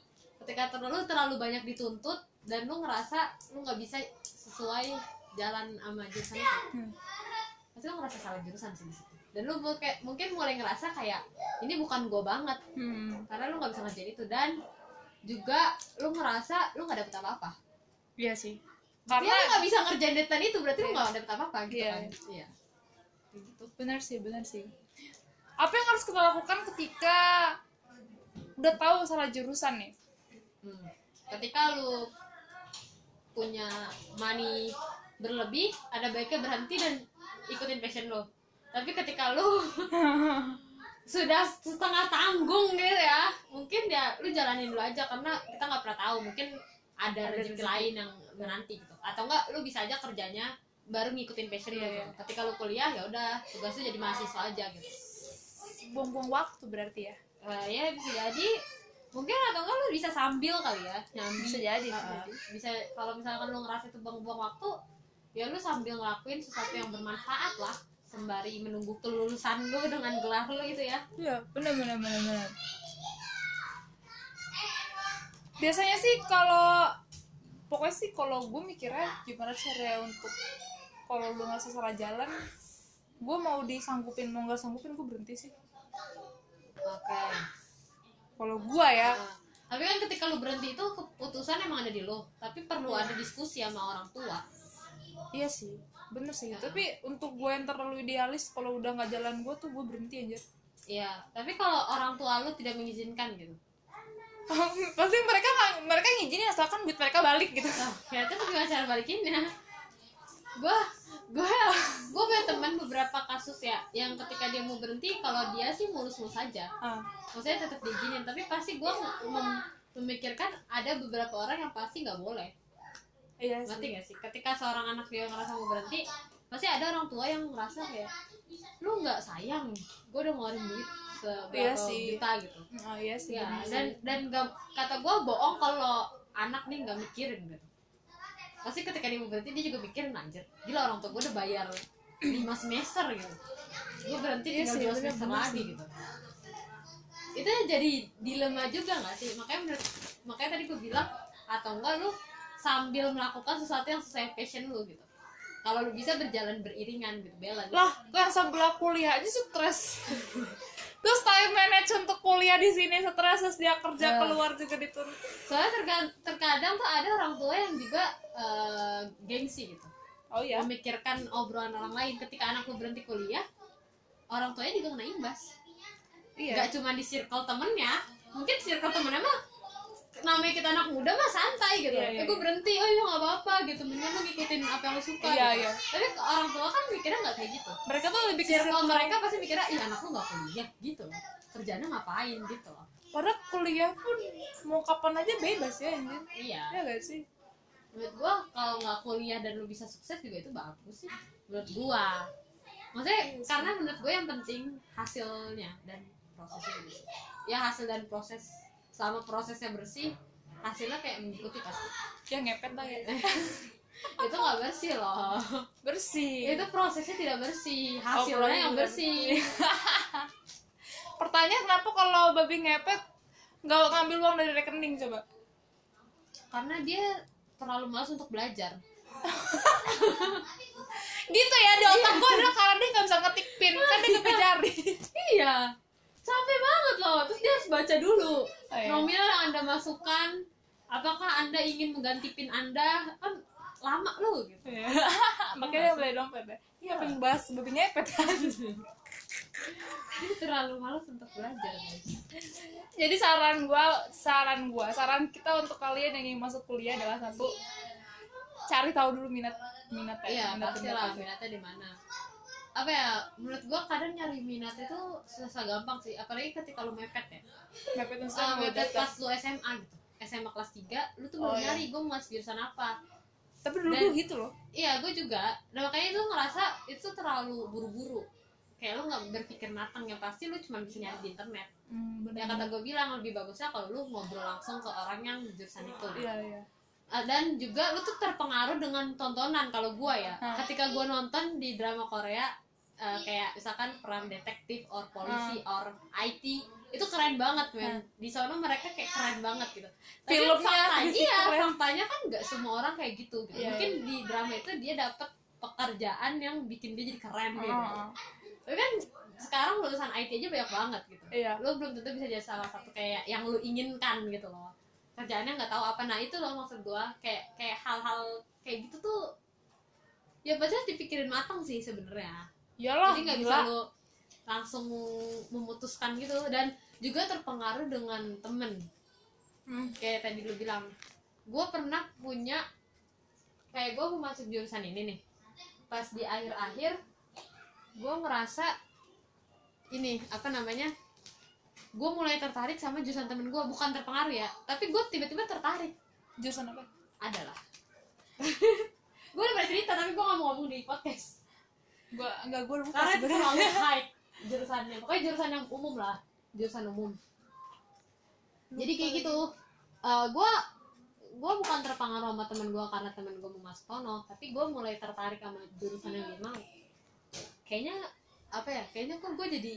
ketika terlalu terlalu banyak dituntut dan lu ngerasa lu nggak bisa sesuai jalan sama jurusan itu. Hmm. pasti lu ngerasa salah jurusan sih di situ. Dan lu mungkin mungkin mulai ngerasa kayak ini bukan gua banget. Hmm. karena lu nggak bisa ngerjain itu. Dan juga lu ngerasa lu nggak dapet apa-apa. Iya sih. Karena lu nggak bisa ngerjain deadline itu berarti lu nggak dapet apa-apa gitu Iya, kan. Iya. Kayak gitu. Benar sih benar sih. Apa yang harus kita lakukan ketika udah tahu salah jurusan nih Hmm. Ketika lu punya money berlebih, ada baiknya berhenti dan ikutin passion lo. Tapi ketika lu sudah setengah tanggung gitu ya, mungkin ya lu jalanin dulu aja karena kita nggak pernah tahu, mungkin ada, Ada rezeki lain yang menanti gitu. Atau enggak lu bisa aja kerjanya baru ngikutin passion Iya, lu. gitu. Ketika lu kuliah ya udah tugas lu jadi mahasiswa aja gitu. buang-buang waktu berarti ya Eh, ya bisa jadi mungkin atau enggak lu bisa sambil kali ya. Nyambi Bisa jadi, jadi. bisa kalau misalkan lu ngerasa itu buang-buang waktu ya lu sambil ngelakuin sesuatu yang bermanfaat lah. Sembari menunggu kelulusan lu dengan gelar lu gitu ya. Iya benar benar benar benar. Biasanya sih kalau pokoknya sih kalau gue mikirnya gimana cara untuk kalau lu ngerasa salah jalan gue mau disanggupin mau nggak sanggupin gue berhenti sih. Oke kalau gue ya. Nah, tapi kan ketika lu berhenti itu keputusan emang ada di lo tapi perlu ada diskusi sama orang tua. Iya sih bener sih. Tapi untuk gue yang terlalu idealis kalau udah nggak jalan gue tuh gue berhenti aja. Iya, tapi kalau orang tua lu tidak mengizinkan gitu? Pasti mereka mereka ngizinin asalkan duit mereka balik gitu. Nah ternyata gimana cara balikinnya? Gue gue gue punya teman beberapa kasus ya yang ketika dia mau berhenti kalau dia sih mulus-mulus saja Ah, maksudnya tetap diizinin tapi pasti gue mem- memikirkan ada beberapa orang yang pasti nggak boleh. Iya ngerti sih gak sih? Ketika seorang anak dia ngerasa mau berhenti pasti ada orang tua yang ngerasa kayak lu nggak sayang gue udah ngeluarin duit seberapa Iya sih. juta gitu. Oh iya sih ya dan dan gak, kata gue bohong kalau anak nih nggak mikirin gitu pasti ketika dia mau berhenti dia juga mikirin anjir gila orang tua gue udah bayar lima semester gitu. Gue berhenti Iya tinggal sih, dua bener- semester bener lagi sih. gitu. Itu jadi dilema juga nggak sih? Makanya menurut makanya tadi gue bilang atau enggak lu sambil melakukan sesuatu yang sesuai passion lu gitu. Kalau lu bisa berjalan beriringan gitu balance. Lah kan sambil kuliah aja stres terus time manage untuk kuliah di sini stres terus dia kerja Ya. keluar juga dituntut soalnya terga- terkadang tuh ada orang tua yang juga eh, gengsi gitu. Oh iya? Memikirkan obrolan orang lain. Ketika anak lu berhenti kuliah orang tuanya juga kena imbas. Iya. Nggak cuma di circle temennya. Mungkin circle temennya mah namanya kita anak muda mah santai gitu. Iya, iya, eh gue iya. berhenti. Oh iya nggak apa-apa gitu. Mendingan lu ngikutin apa yang lu suka Iya, gitu. iya. tapi orang tua kan mikirnya nggak kayak gitu. Mereka tuh lebih ke circle mereka pasti mikirnya ih anak lu nggak kuliah gitu. Kerjanya ngapain gitu. Loh padahal kuliah pun mau kapan aja bebas ya anjir iya. Ya gak sih? Menurut gua kalau nggak kuliah dan lu bisa sukses juga itu bagus sih menurut gua. Maksudnya karena menurut gue yang penting hasilnya dan prosesnya ya hasil dan proses selama prosesnya bersih hasilnya kayak mengikuti pasti. Ya ngepet lah ya. Itu nggak bersih loh. Bersih. Itu prosesnya tidak bersih Oh, hasilnya yang tidak bersih. Pertanyaan kenapa kalau babi ngepet nggak ngambil uang dari rekening coba? Karena dia terlalu malas untuk belajar. Gitu ya di otak gue adalah karena dia nggak bisa ngetik pin. Kan dia bisa jari iya capek banget loh. Terus dia harus baca dulu. Oh, iya. nominal yang anda masukkan. Apakah anda ingin mengganti pin anda? Kan lama loh gitu. Iya. makanya dia beli dompet ya iya pengen bahas babi ngepet kan? Dia terlalu malas untuk belajar guys. Jadi saran gua saran gua saran kita untuk kalian yang ingin masuk kuliah adalah satu cari tahu dulu minat minat iya minat pasti lah minatnya di mana apa ya menurut gua kadang nyari minat itu susah gampang sih apalagi ketika lu mepet ya. Mepet itu uh, mepet pas lu SMA gitu. SMA kelas 3 lu tuh Oh, belum iya. nyari gua mau masuk jurusan apa. Tapi dulu Dan- gua gitu loh. iya gue juga. Dan makanya lu ngerasa itu terlalu buru-buru. Kayak lu nggak berpikir matang ya pasti lu cuma bisa nyari di internet. Hmm, ya kata gue bilang lebih bagusnya kalau lu ngobrol langsung ke orang yang jurusan itu. Iya iya. Ah, dan juga lu tuh terpengaruh dengan tontonan kalau gua ya. Ketika gua nonton di drama Korea eh, kayak misalkan peran detektif or polisi or IT itu keren banget men. Di sana mereka kayak keren banget gitu. Tapi Filmnya faktanya iya keren. faktanya kan nggak semua orang kayak gitu, gitu. Iya, mungkin di drama itu dia dapet pekerjaan yang bikin dia jadi keren gitu. Oh, tapi kan sekarang lulusan IT aja banyak banget gitu. Iya. Lu belum tentu bisa jadi salah satu kayak yang lu inginkan gitu loh. Kerjaannya nggak tahu apa. Nah itu loh maksud gua. Kayak kayak hal-hal kayak gitu tuh ya pasti harus dipikirin matang sih sebenarnya iyalah jadi nggak bisa lu langsung memutuskan gitu. Dan juga terpengaruh dengan temen. Hmm. kayak tadi lu bilang. Gue pernah punya kayak gue mau masuk jurusan ini nih. Pas di akhir-akhir gue ngerasa ini apa namanya gue mulai tertarik sama jurusan temen gue bukan terpengaruh ya tapi gue tiba-tiba tertarik. Jurusan apa? Adalah. Gue udah pernah cerita tapi gue gak mau ngomong di podcast gua enggak gua lupa karena itu terlalu hype jurusannya. Pokoknya jurusan yang umum lah. Jurusan umum. Jadi kayak gitu. Gue gue bukan terpengaruh sama temen gue karena temen gue mau masuk sono tapi gue mulai tertarik sama jurusan yang dia mau kayaknya apa ya kayaknya kok gue jadi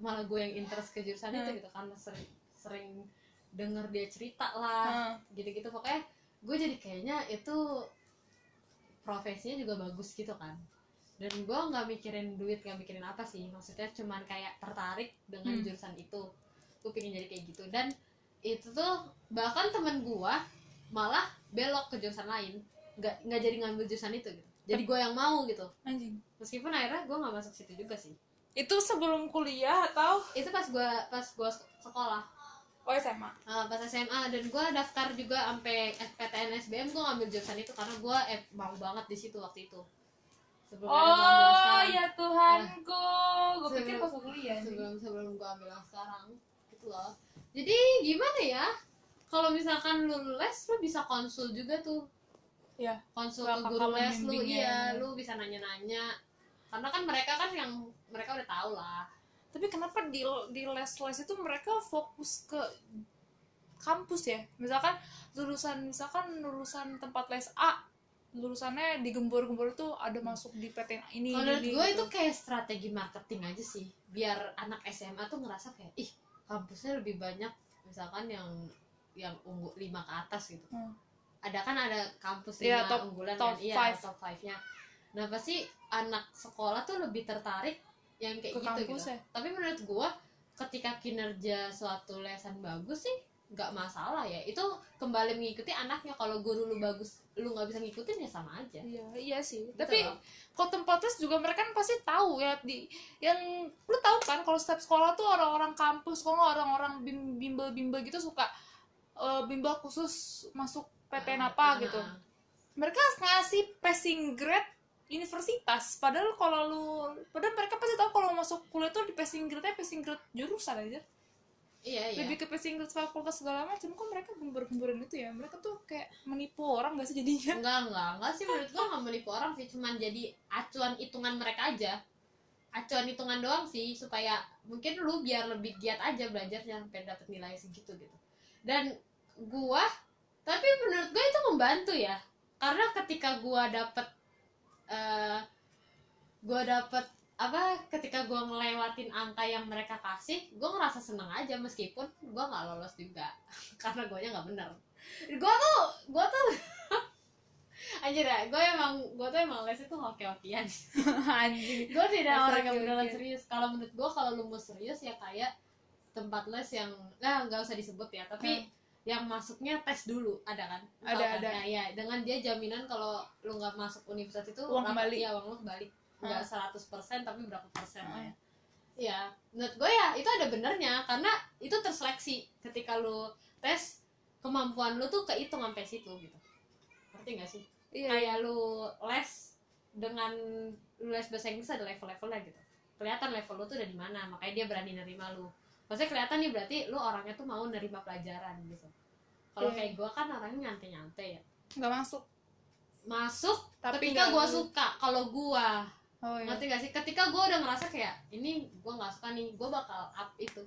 malah gue yang interest ke jurusan itu Hmm. gitu. Karena sering sering denger dia cerita lah Hmm. gitu-gitu. Pokoknya gue jadi kayaknya itu profesinya juga bagus gitu kan dan gue nggak mikirin duit nggak mikirin apa sih. Maksudnya cuman kayak tertarik dengan Hmm. jurusan itu. Gue pengen jadi kayak gitu. Dan itu tuh bahkan temen gue malah belok ke jurusan lain. Nggak nggak jadi ngambil jurusan itu gitu. Jadi gue yang mau gitu. Anjing. Meskipun akhirnya gue nggak masuk situ juga sih. Itu sebelum kuliah atau? Itu pas gue pas gue sekolah. Oh SMA Uh, pas SMA dan gue daftar juga sampai PTN SBM gue ngambil jurusan itu karena gue eh, mau banget di situ waktu itu sebelum oh ya Tuhanku. Gue Sebelum- pikir pas gue kuliah sebelum sebelum gue ambil yang sekarang gitu loh. Jadi gimana ya? Kalau misalkan lu les lu bisa konsul juga tuh. Ya konsul ke guru les lu iya lu bisa nanya-nanya. Karena kan mereka kan yang mereka udah tahu lah. Tapi kenapa di di les les itu mereka fokus ke kampus ya? Misalkan lulusan misalkan lulusan tempat les A lulusannya digembur-gembur itu ada masuk di PTN ini menurut ini, gue gitu. itu kayak strategi marketing aja sih biar anak SMA tuh ngerasa kayak ih kampusnya lebih banyak misalkan yang yang unggul lima ke atas gitu Hmm. ada kan ada kampus Iya, lima top- unggulan top kan iya five. top 5 nya nah pasti anak sekolah tuh lebih tertarik yang kayak Ke gitu gitu ya? tapi menurut gue ketika kinerja suatu lesan bagus sih nggak masalah ya. Itu kembali mengikuti anaknya. Kalau guru lu bagus lu nggak bisa ngikutin ya sama aja. Iya iya sih. Gitu tapi kalau tempat les juga mereka kan pasti tahu ya di yang lu tahu kan kalau setiap sekolah tuh orang-orang kampus kalau orang-orang bim- bimbel-bimbel gitu suka eh, bimbel khusus masuk PTN apa Ah, gitu ah, ah. mereka ngasih passing grade universitas. Padahal kalau lu padahal mereka pasti tahu kalau masuk kuliah tuh di passing grade passing grade jurusan aja iya iya. Lebih ke passing grade fakultas segala macam. Kok mereka gembur-gemburin itu ya? Mereka tuh kayak menipu orang gak sih jadinya? Enggak enggak. Enggak sih menurut gua nggak menipu orang sih. Cuman jadi acuan hitungan mereka aja. Acuan hitungan doang sih supaya mungkin lu biar lebih giat aja belajarnya sampai dapet nilai segitu gitu. Dan gua tapi menurut gua itu membantu ya. Karena ketika gua dapet eh gua dapet apa ketika gua ngelewatin angka yang mereka kasih gua ngerasa seneng aja meskipun gua nggak lolos juga. Karena guanya nggak bener. Gua tuh gua tuh anjir ya gue emang gue tuh emang les itu hoki-hokian. Anjing. Gue tidak orang yang beneran serius. Kalau menurut gue kalau lu mau serius ya kayak tempat les yang nah nggak usah disebut ya tapi yang masuknya tes dulu ada kan? Ada, tahu kan? ada. Nah, ya dengan dia jaminan kalau lu nggak masuk universitas itu Uang kembali. ya uang lu kembali nggak 100% tapi berapa persen lah Ah. ya Iya, menurut gue ya itu ada benernya karena itu terseleksi ketika lu tes kemampuan lu tuh kehitung sampai situ gitu. Ngerti gak sih? iya Kayak lu les dengan lu les bahasa Inggris ada level-levelnya gitu. Kelihatan level lu tuh udah di mana, makanya dia berani nerima lu. Maksudnya kelihatan nih berarti lu orangnya tuh mau nerima pelajaran gitu. Kalau Iya. kayak gue kan orangnya nyantai-nyantai ya. nggak masuk Masuk Tapi ketika nggak gue suka, kalau gue oh iya. Ngerti gak sih? Ketika gue udah ngerasa kayak ini gue nggak suka nih gue bakal up itu.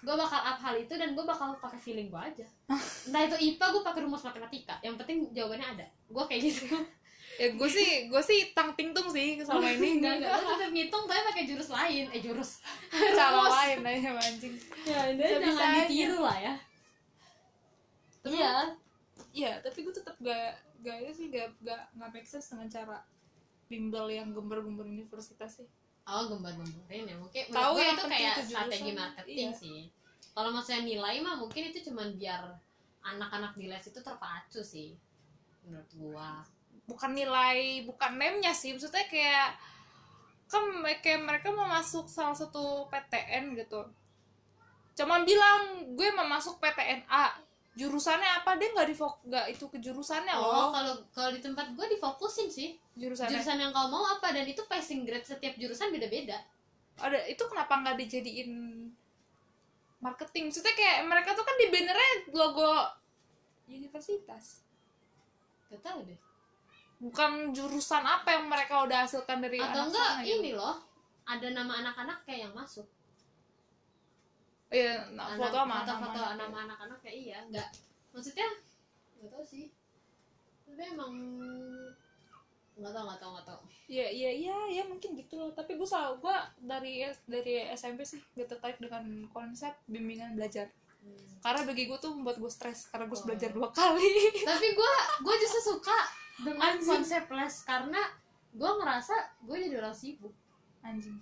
Gue bakal up hal itu dan gue bakal pakai feeling gue aja. Entah itu IPA gue pakai rumus matematika. Yang penting jawabannya ada. Gue kayak gitu. Ya gue sih gue sih tang ting tung sih selama ini. Enggak enggak gue tetap ngitung tapi pakai jurus lain. Eh jurus. Cara lain aja anjing. Ya ini Bisa-bisa jangan aja. ditiru lah ya. Iya. iya tapi gue tetap gak gak itu sih gak gak gak make sense dengan cara bimbel yang gembar-gembar universitas sih. Oh gembar-gemborin ya. Mungkin Tahu yang itu penting kayak itu strategi marketing iya. sih. Kalau maksudnya nilai mah mungkin itu cuman biar anak-anak di les itu terpacu sih menurut gua. Bukan nilai bukan name-nya sih. Maksudnya kayak kan kayak mereka mau masuk salah satu PTN gitu. Cuman bilang gue mau masuk PTN A jurusannya apa? Dia nggak difok nggak itu ke jurusannya oh kalau kalau di tempat gua difokusin sih. Jurusannya? Jurusan yang kau mau apa? Dan itu passing grade setiap jurusan beda-beda. Ada itu kenapa nggak dijadiin marketing? Maksudnya kayak mereka tuh kan di bannernya logo universitas. Gak tahu deh. Bukan jurusan apa yang mereka udah hasilkan dari atau anak enggak sana gitu. ini loh. Ada nama anak-anak kayak yang masuk iya nah, Anak- foto sama foto-foto nama nama anak-anak kayak iya enggak maksudnya nggak tahu sih tapi emang nggak tahu nggak tahu nggak tahu Iya iya iya ya mungkin gitu loh. Tapi gue selalu gue dari dari SMP sih gak tertarik dengan konsep bimbingan belajar. Karena bagi gue tuh membuat gue stres karena gue Oh. belajar dua kali. tapi gue gue justru suka dengan Anjing. konsep les karena gue ngerasa gue jadi orang sibuk Anjing.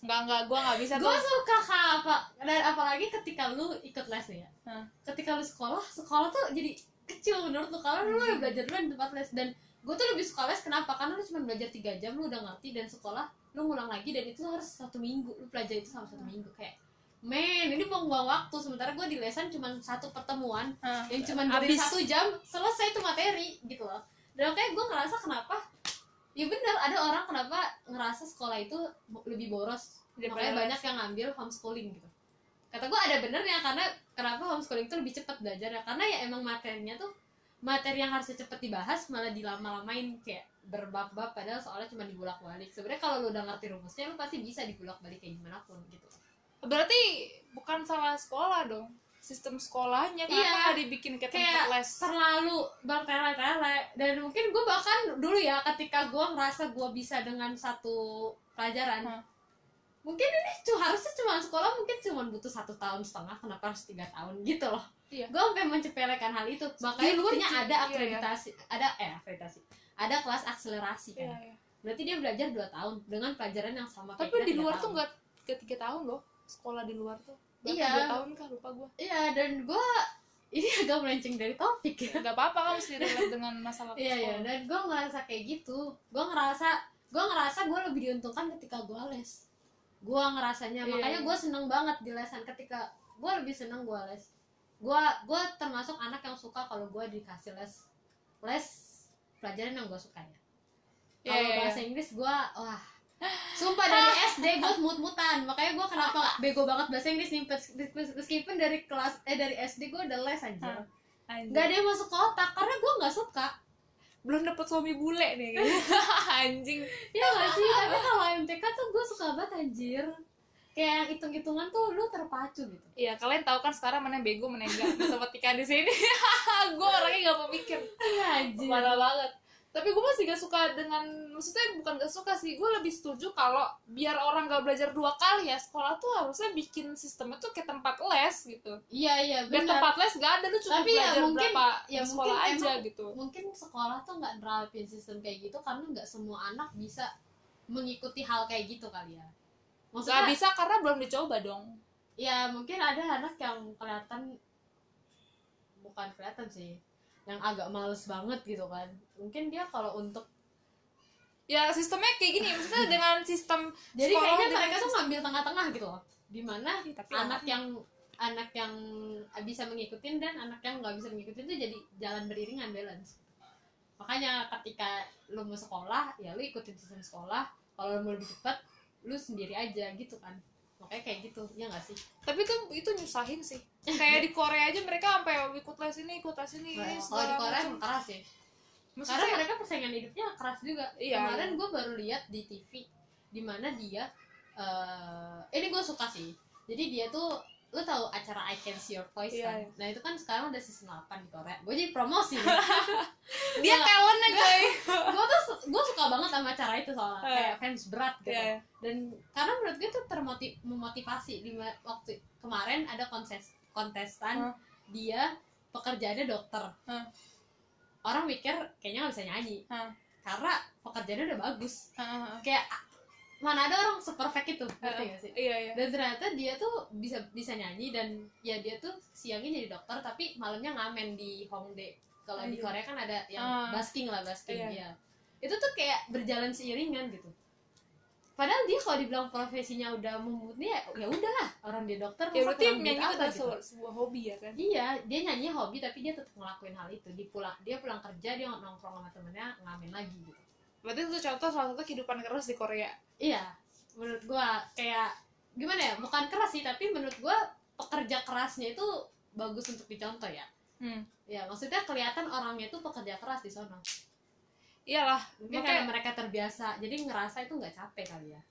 Enggak enggak gue nggak bisa gue suka kak apa dan apalagi ketika lu ikut les nih ya. Hah. ketika lu sekolah sekolah tuh jadi kecil menurut lu. Karena lu Hmm. yang belajar dulu di tempat les. Dan gue tuh lebih suka les kenapa? Karena lu cuma belajar tiga jam lu udah ngerti dan sekolah lu ngulang lagi dan itu harus satu minggu. Lu pelajari itu selama satu minggu. Kayak men ini buang-buang waktu. Sementara gue di lesan cuma satu pertemuan Hah. yang cuma dari satu jam selesai tuh materi gitu loh. Dan kayak gue ngerasa kenapa ya bener ada orang kenapa ngerasa sekolah itu lebih boros. Makanya banyak yang ngambil homeschooling gitu. Kata gue ada benernya karena kenapa homeschooling itu lebih cepat belajarnya karena ya emang materinya tuh materi yang harusnya cepet dibahas malah dilama-lamain kayak berbab-bab padahal soalnya cuma dibulak-balik. Sebenarnya kalau lu udah ngerti rumusnya lu pasti bisa dibulak-balik kayak gimana pun gitu. Berarti bukan salah sekolah dong sistem sekolahnya Iya. kenapa dibikin kayak tempat Kayak les terlalu bertele-tele dan mungkin gue bahkan dulu ya ketika gue ngerasa gue bisa dengan satu pelajaran Hmm. mungkin ini cu- harusnya cuma sekolah mungkin cuma butuh satu tahun setengah kenapa harus tiga tahun gitu loh Iya. gue sampai mencepelekan hal itu makanya buktinya ada iya, akreditasi ada eh akreditasi ada kelas akselerasi kan Iya, iya. berarti dia belajar dua tahun dengan pelajaran yang sama tapi di luar tahun. tuh nggak tiga tahun loh sekolah di luar tuh Berapa, Iya. dua tahun kah? Lupa gue iya dan gue ini agak melenceng dari topik. Ya nggak apa-apa kan mesti relate dengan masalah iya iya dan gue ngerasa kayak gitu. Gue ngerasa gue ngerasa gue lebih diuntungkan ketika gue les. Gue ngerasanya Iya, makanya iya. gue seneng banget di lesan ketika gue lebih seneng gue les. Gue gue termasuk anak yang suka kalau gue dikasih les les pelajaran yang gue suka ya Iya, kalau iya, iya. bahasa Inggris gue wah sumpah dari SD gue mut-mutan makanya gue kenapa bego banget bahasa Inggris nih Mes- mes- meskipun dari kelas eh dari SD gue udah les Hah. Anjir. nggak ada yang masuk ke otak karena gue nggak suka belum dapet suami bule nih anjing Iya gak sih? Tapi kalau MTK tuh gue suka banget anjir Kayak hitung-hitungan tuh lu terpacu gitu Iya, kalian tahu kan sekarang mana yang bego, mana yang enggak. Matematika di sini. gue orangnya gak mau mikir. Iya anjir Parah banget. Tapi gue masih gak suka dengan, maksudnya bukan gak suka sih, gue lebih setuju kalau biar orang gak belajar dua kali ya, sekolah tuh harusnya bikin sistemnya tuh kayak tempat les gitu. Iya iya Dan benar tempat les gak ada, lu cuma Tapi ya belajar mungkin- berapa ya sekolah mungkin aja emang- gitu. Mungkin sekolah tuh gak nerapin sistem kayak gitu Karena gak semua anak bisa mengikuti hal kayak gitu kali ya Gak Maksudnya bisa karena belum dicoba dong. ya mungkin ada anak yang kelihatan Bukan kelihatan sih Yang agak males banget gitu kan. Mungkin dia kalau untuk Ya sistemnya kayak gini, maksudnya dengan sistem Jadi sekolah kayaknya mereka tuh ngambil tengah-tengah gitu loh. Di mana Ih, tapi anak yang anak yang bisa mengikuti dan anak yang nggak bisa mengikuti itu jadi jalan beriringan balance. Makanya ketika lu mau sekolah ya lu ikutin sistem sekolah. Kalau lu mau lebih cepat lu sendiri aja gitu kan makanya kayak gitu ya nggak sih? Tapi itu itu nyusahin sih. Kayak di Korea aja mereka sampai ikut les ini ikut les ini Nah, kalau di Korea macam. keras ya karena Maksudnya, mereka persaingan hidupnya keras juga. Iya, kemarin gue baru lihat di TV di mana dia eh ini gue suka sih. Jadi dia tuh lu tahu acara I Can See Your Voice Iya, kan iya. nah itu kan sekarang udah season 8 di Korea gue jadi promosi dia Nggak. talentnya coy gue tuh gue suka banget sama acara itu soalnya Iya. kayak fans berat gitu Iya, iya. dan karena menurut gue tuh termotiv memotivasi di waktu kemarin ada konses kontestan Hah? dia pekerjaannya dokter Hah? orang mikir kayaknya nggak bisa nyanyi Hah. karena pekerjaannya udah bagus Heeh. kayak mana ada orang seperfect itu ngerti gak sih? Iya iya. Dan ternyata dia tuh bisa bisa nyanyi dan ya dia tuh siangnya jadi dokter tapi malamnya ngamen di Hongdae. Kalau di. Korea kan ada yang Ah. basking lah basking Iya. ya itu tuh kayak berjalan seiringan gitu. Padahal dia kalau dibilang profesinya udah memutih ya ya udahlah orang dia dokter ya berarti nyanyi itu adalah gitu. sebuah hobi ya kan? Iya dia nyanyi hobi tapi dia tetap ngelakuin hal itu. Di pulang dia pulang kerja dia nongkrong sama temennya ngamen lagi gitu berarti itu contoh salah satu kehidupan keras di Korea. Iya menurut gua kayak gimana ya bukan keras sih tapi menurut gua pekerja kerasnya itu bagus untuk dicontoh ya. Hmm. ya maksudnya kelihatan orangnya itu pekerja keras di sana iyalah mungkin Makanya- karena mereka terbiasa jadi ngerasa itu nggak capek kali ya.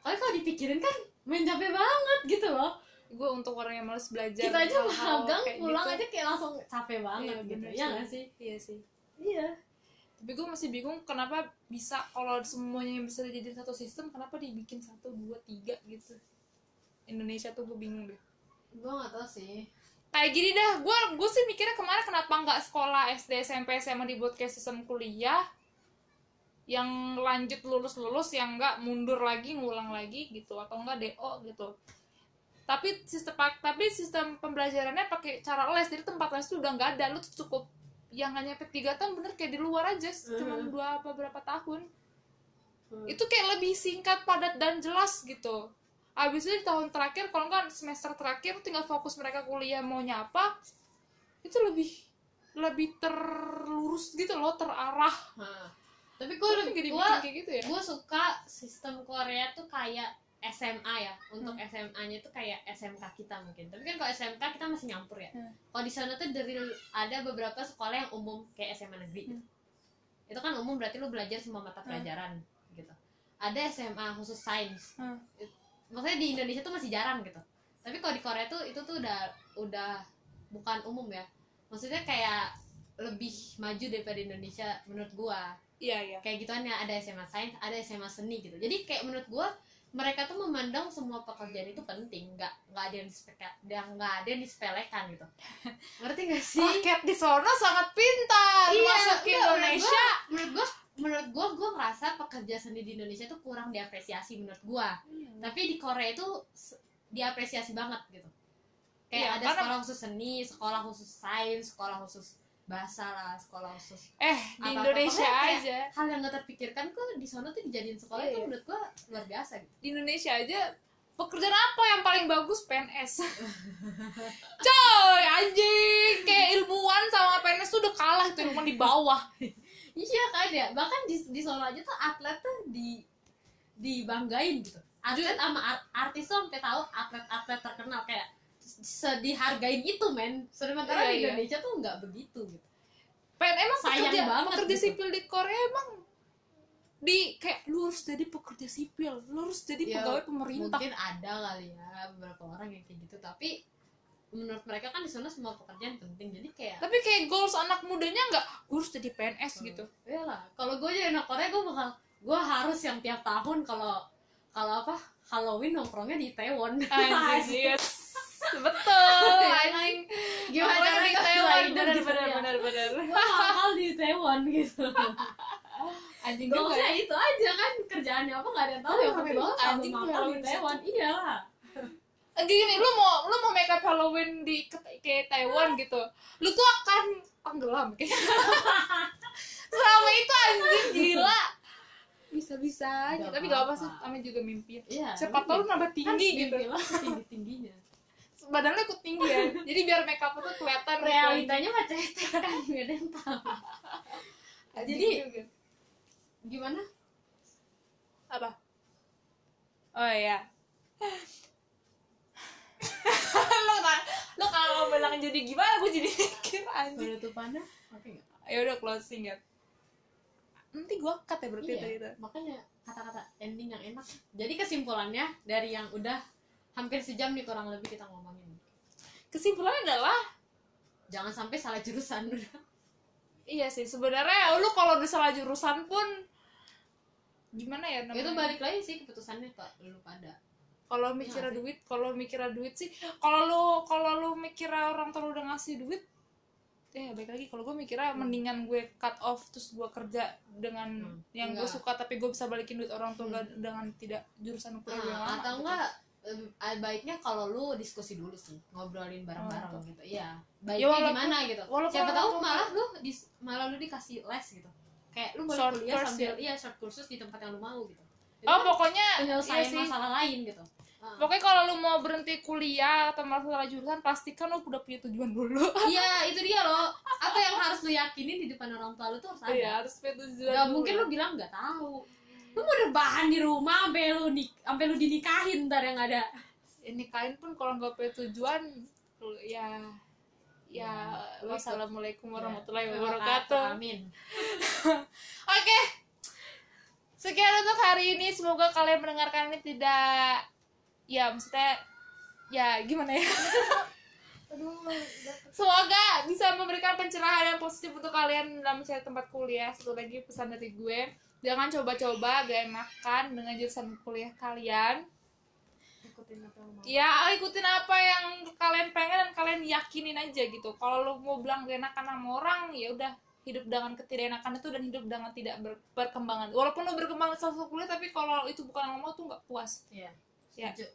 Kalau kalau dipikirin kan main capek banget gitu loh. Gue untuk orang yang males belajar kita aja magang kayak pulang gitu. aja kayak langsung capek banget Iya, gitu ya nggak sih? Iya sih. Iya tapi gue masih bingung kenapa bisa kalau semuanya yang bisa jadi satu sistem kenapa dibikin satu dua tiga gitu. Indonesia tuh gue bingung deh. Gua nggak tahu sih. Kayak gini dah gue gue sih mikirnya kemarin kenapa nggak sekolah SD SMP SMA dibuat kayak sistem kuliah yang lanjut lulus lulus yang nggak mundur lagi ngulang lagi gitu atau enggak do gitu. Tapi sistem tapi sistem pembelajarannya pakai cara les jadi tempat les itu udah nggak ada lu tuh cukup yang hanya nyampe tiga tahun bener kayak di luar aja cuma dua apa berapa tahun. Hmm. itu kayak lebih singkat padat dan jelas gitu. Abis itu di tahun terakhir kalau nggak semester terakhir tinggal fokus mereka kuliah maunya apa itu lebih lebih terlurus gitu loh terarah. Tapi gue lebih kayak gitu ya? gue suka sistem Korea tuh kayak SMA ya untuk SMA-nya tuh kayak SMK kita mungkin. Tapi kan kalau SMK kita masih nyampur ya. Hmm. kalau di sana tuh dari ada beberapa sekolah yang umum kayak SMA negeri gitu. itu kan umum berarti lu belajar semua mata pelajaran gitu. Ada SMA khusus sains. Hmm. maksudnya di Indonesia tuh masih jarang gitu. Tapi kalau di Korea tuh itu tuh udah udah bukan umum ya. Maksudnya kayak lebih maju daripada Indonesia menurut gua. Iya iya. Kayak gituan ya ada SMA sains ada SMA seni gitu. Jadi kayak menurut gua mereka tuh memandang semua pekerjaan itu penting nggak nggak ada yang disepelekan nggak ada yang disepelekan gitu. Ngerti gak sih? Rakyat di sana sangat pintar. Iya, masuk ke Indonesia. menurut gua menurut gua gua ngerasa pekerja seni di Indonesia tuh kurang diapresiasi menurut gua. Tapi di Korea itu diapresiasi banget gitu. Kayak Iya, ada karena- sekolah khusus seni sekolah khusus sains sekolah khusus bahasa lah sekolah khusus. Eh di Apa-apa. Indonesia aja. hal yang gak terpikirkan kok di sana tuh dijadiin sekolah Iya, itu iya. menurut gua luar biasa gitu. Di Indonesia aja pekerjaan apa yang paling bagus? PNS coy anjing. Kayak ilmuwan sama PNS tuh udah kalah tuh ilmuwan di bawah. Iya kan ya bahkan di di Solo aja tuh atlet tuh di dibanggain gitu. Atlet sama art- artis tuh sampai tahu atlet-atlet terkenal. Kayak sedihargain itu men. Sementara Iya, di iya. Indonesia tuh nggak begitu gitu. PN emang Sayang pekerja banget pekerja gitu. sipil di Korea emang di kayak lu harus jadi pekerja sipil lu harus jadi Ya, pegawai pemerintah. mungkin ada kali ya beberapa orang yang kayak gitu. Tapi menurut mereka kan di sana semua pekerjaan penting. Jadi kayak tapi kayak goals anak mudanya nggak gue harus jadi PNS gitu. Ya lah kalau gue jadi anak Korea gue bakal gue harus yang tiap tahun kalau kalau apa Halloween nongkrongnya di Taiwan. Anjing yes betul Ya, anjing. Gimana caranya di Taiwan gitu ya. benar benar gue mahal di Taiwan gitu. Anjing juga Goalsnya ya. itu aja kan. Kerjaannya apa nggak ada yang tahu. Ya tapi banget. Anjing gue di Taiwan. Iyalah gini lu mau lu mau make up Halloween di ke, ke Taiwan gitu. Lu tuh akan tenggelam. Selama itu anjing gila. Bisa bisa aja tapi gak apa apa-apa. sih namanya juga mimpi. Iya siapa tahu lu nambah tinggi gitu. tinggi tingginya badan lu ikut tinggi ya. Jadi biar make up tuh kelihatan gitu. realitanya mah kan nggak ada yang tahu. Jadi- juga. gimana? Apa? Oh iya. Lo kan lo kalau bilang jadi gimana gue jadi mikir anjing. Penutupannya? Oke nggak? Ya udah closing ya. Nanti gue cut ya berarti Iya, itu makanya kata-kata ending yang enak. Jadi kesimpulannya dari yang udah hampir sejam nih kurang lebih kita ngomongin. Kesimpulannya adalah jangan sampai salah jurusan. Udah iya sih sebenarnya lu kalau udah salah jurusan pun gimana ya namanya? Itu balik lagi sih keputusannya kok lu pada. Kalau mikirnya sih. duit kalau mikirnya duit sih kalau lu kalau lu mikirnya orang tua lu udah ngasih duit eh baik lagi. Kalau gue mikirnya mendingan gue cut off terus gue kerja dengan Hmm, yang gue suka tapi gue bisa balikin duit orang tua gue dengan tidak jurusan kuliah Ah, atau gitu. enggak baiknya kalau lu diskusi dulu sih ngobrolin bareng-bareng Oh, gitu. Iya Ya, baiknya walaupun- gimana gitu. walaupun siapa tahu malah lu dis- malah lu dikasih les gitu. Kayak lu boleh Short kuliah course sambil ya? iya short kursus di tempat yang lu mau gitu. Itu oh kan pokoknya penyelesaian iya sih. masalah lain gitu. Ah. pokoknya kalau lu mau berhenti kuliah atau masalah jurusan pastikan lu udah punya tujuan dulu. Iya itu dia loh. Apa yang harus lu yakinin di depan orang tua lu tuh harus ada. Iya, harus punya tujuan Gak dulu. mungkin lu bilang nggak tahu lu mau rebahan di rumah sampai lu nik sampai lu dinikahin ntar yang ada. Ya, nikahin pun kalau nggak punya tujuan lu- ya ya Ya, wassalamualaikum Ya. warahmatullahi wabarakatuh. amin. Oke. Sekian untuk hari ini. Semoga kalian mendengarkan ini tidak ya maksudnya ya gimana ya? Semoga bisa memberikan pencerahan yang positif untuk kalian dalam mencari tempat kuliah. Satu lagi pesan dari gue jangan coba-coba gak enakan dengan jurusan kuliah kalian ikutin apa yang mau ya ikutin apa yang kalian pengen dan kalian yakinin aja gitu kalau lu mau bilang gak enakan sama orang ya udah hidup dengan ketidakenakan itu dan hidup dengan tidak ber- berkembangan walaupun lu berkembang satu kuliah tapi kalau itu bukan yang lo mau tuh nggak puas Iya. Ya. Setuju.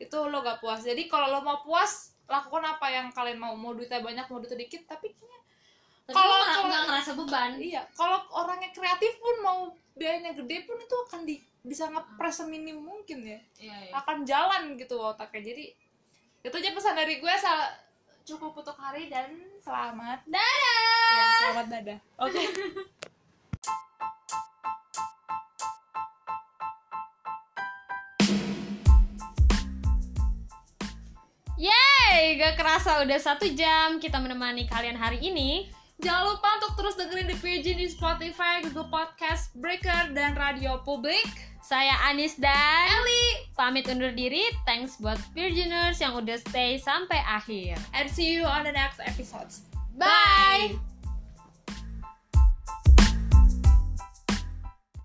itu lo gak puas jadi kalau lo mau puas lakukan apa yang kalian mau mau duitnya banyak mau duitnya dikit tapi kayaknya Tapi Kalau- nggak ngerasa beban. iya kalau orangnya kreatif pun mau biayanya gede pun itu akan di bisa ngepres seminim mungkin ya. Iya iya. Akan jalan gitu otaknya. Jadi itu aja pesan dari gue. Sal cukup untuk hari dan selamat. Dadah! Ya, selamat dadah. Oke. Yeay, gak kerasa udah satu jam kita menemani kalian hari ini jangan lupa untuk terus dengerin The Pigeon di Spotify, Google Podcast, Breaker, dan Radio Publik. Saya Anis dan Eli. Pamit undur diri, thanks buat Virginers yang udah stay sampai akhir. And see you on the next episodes. Bye.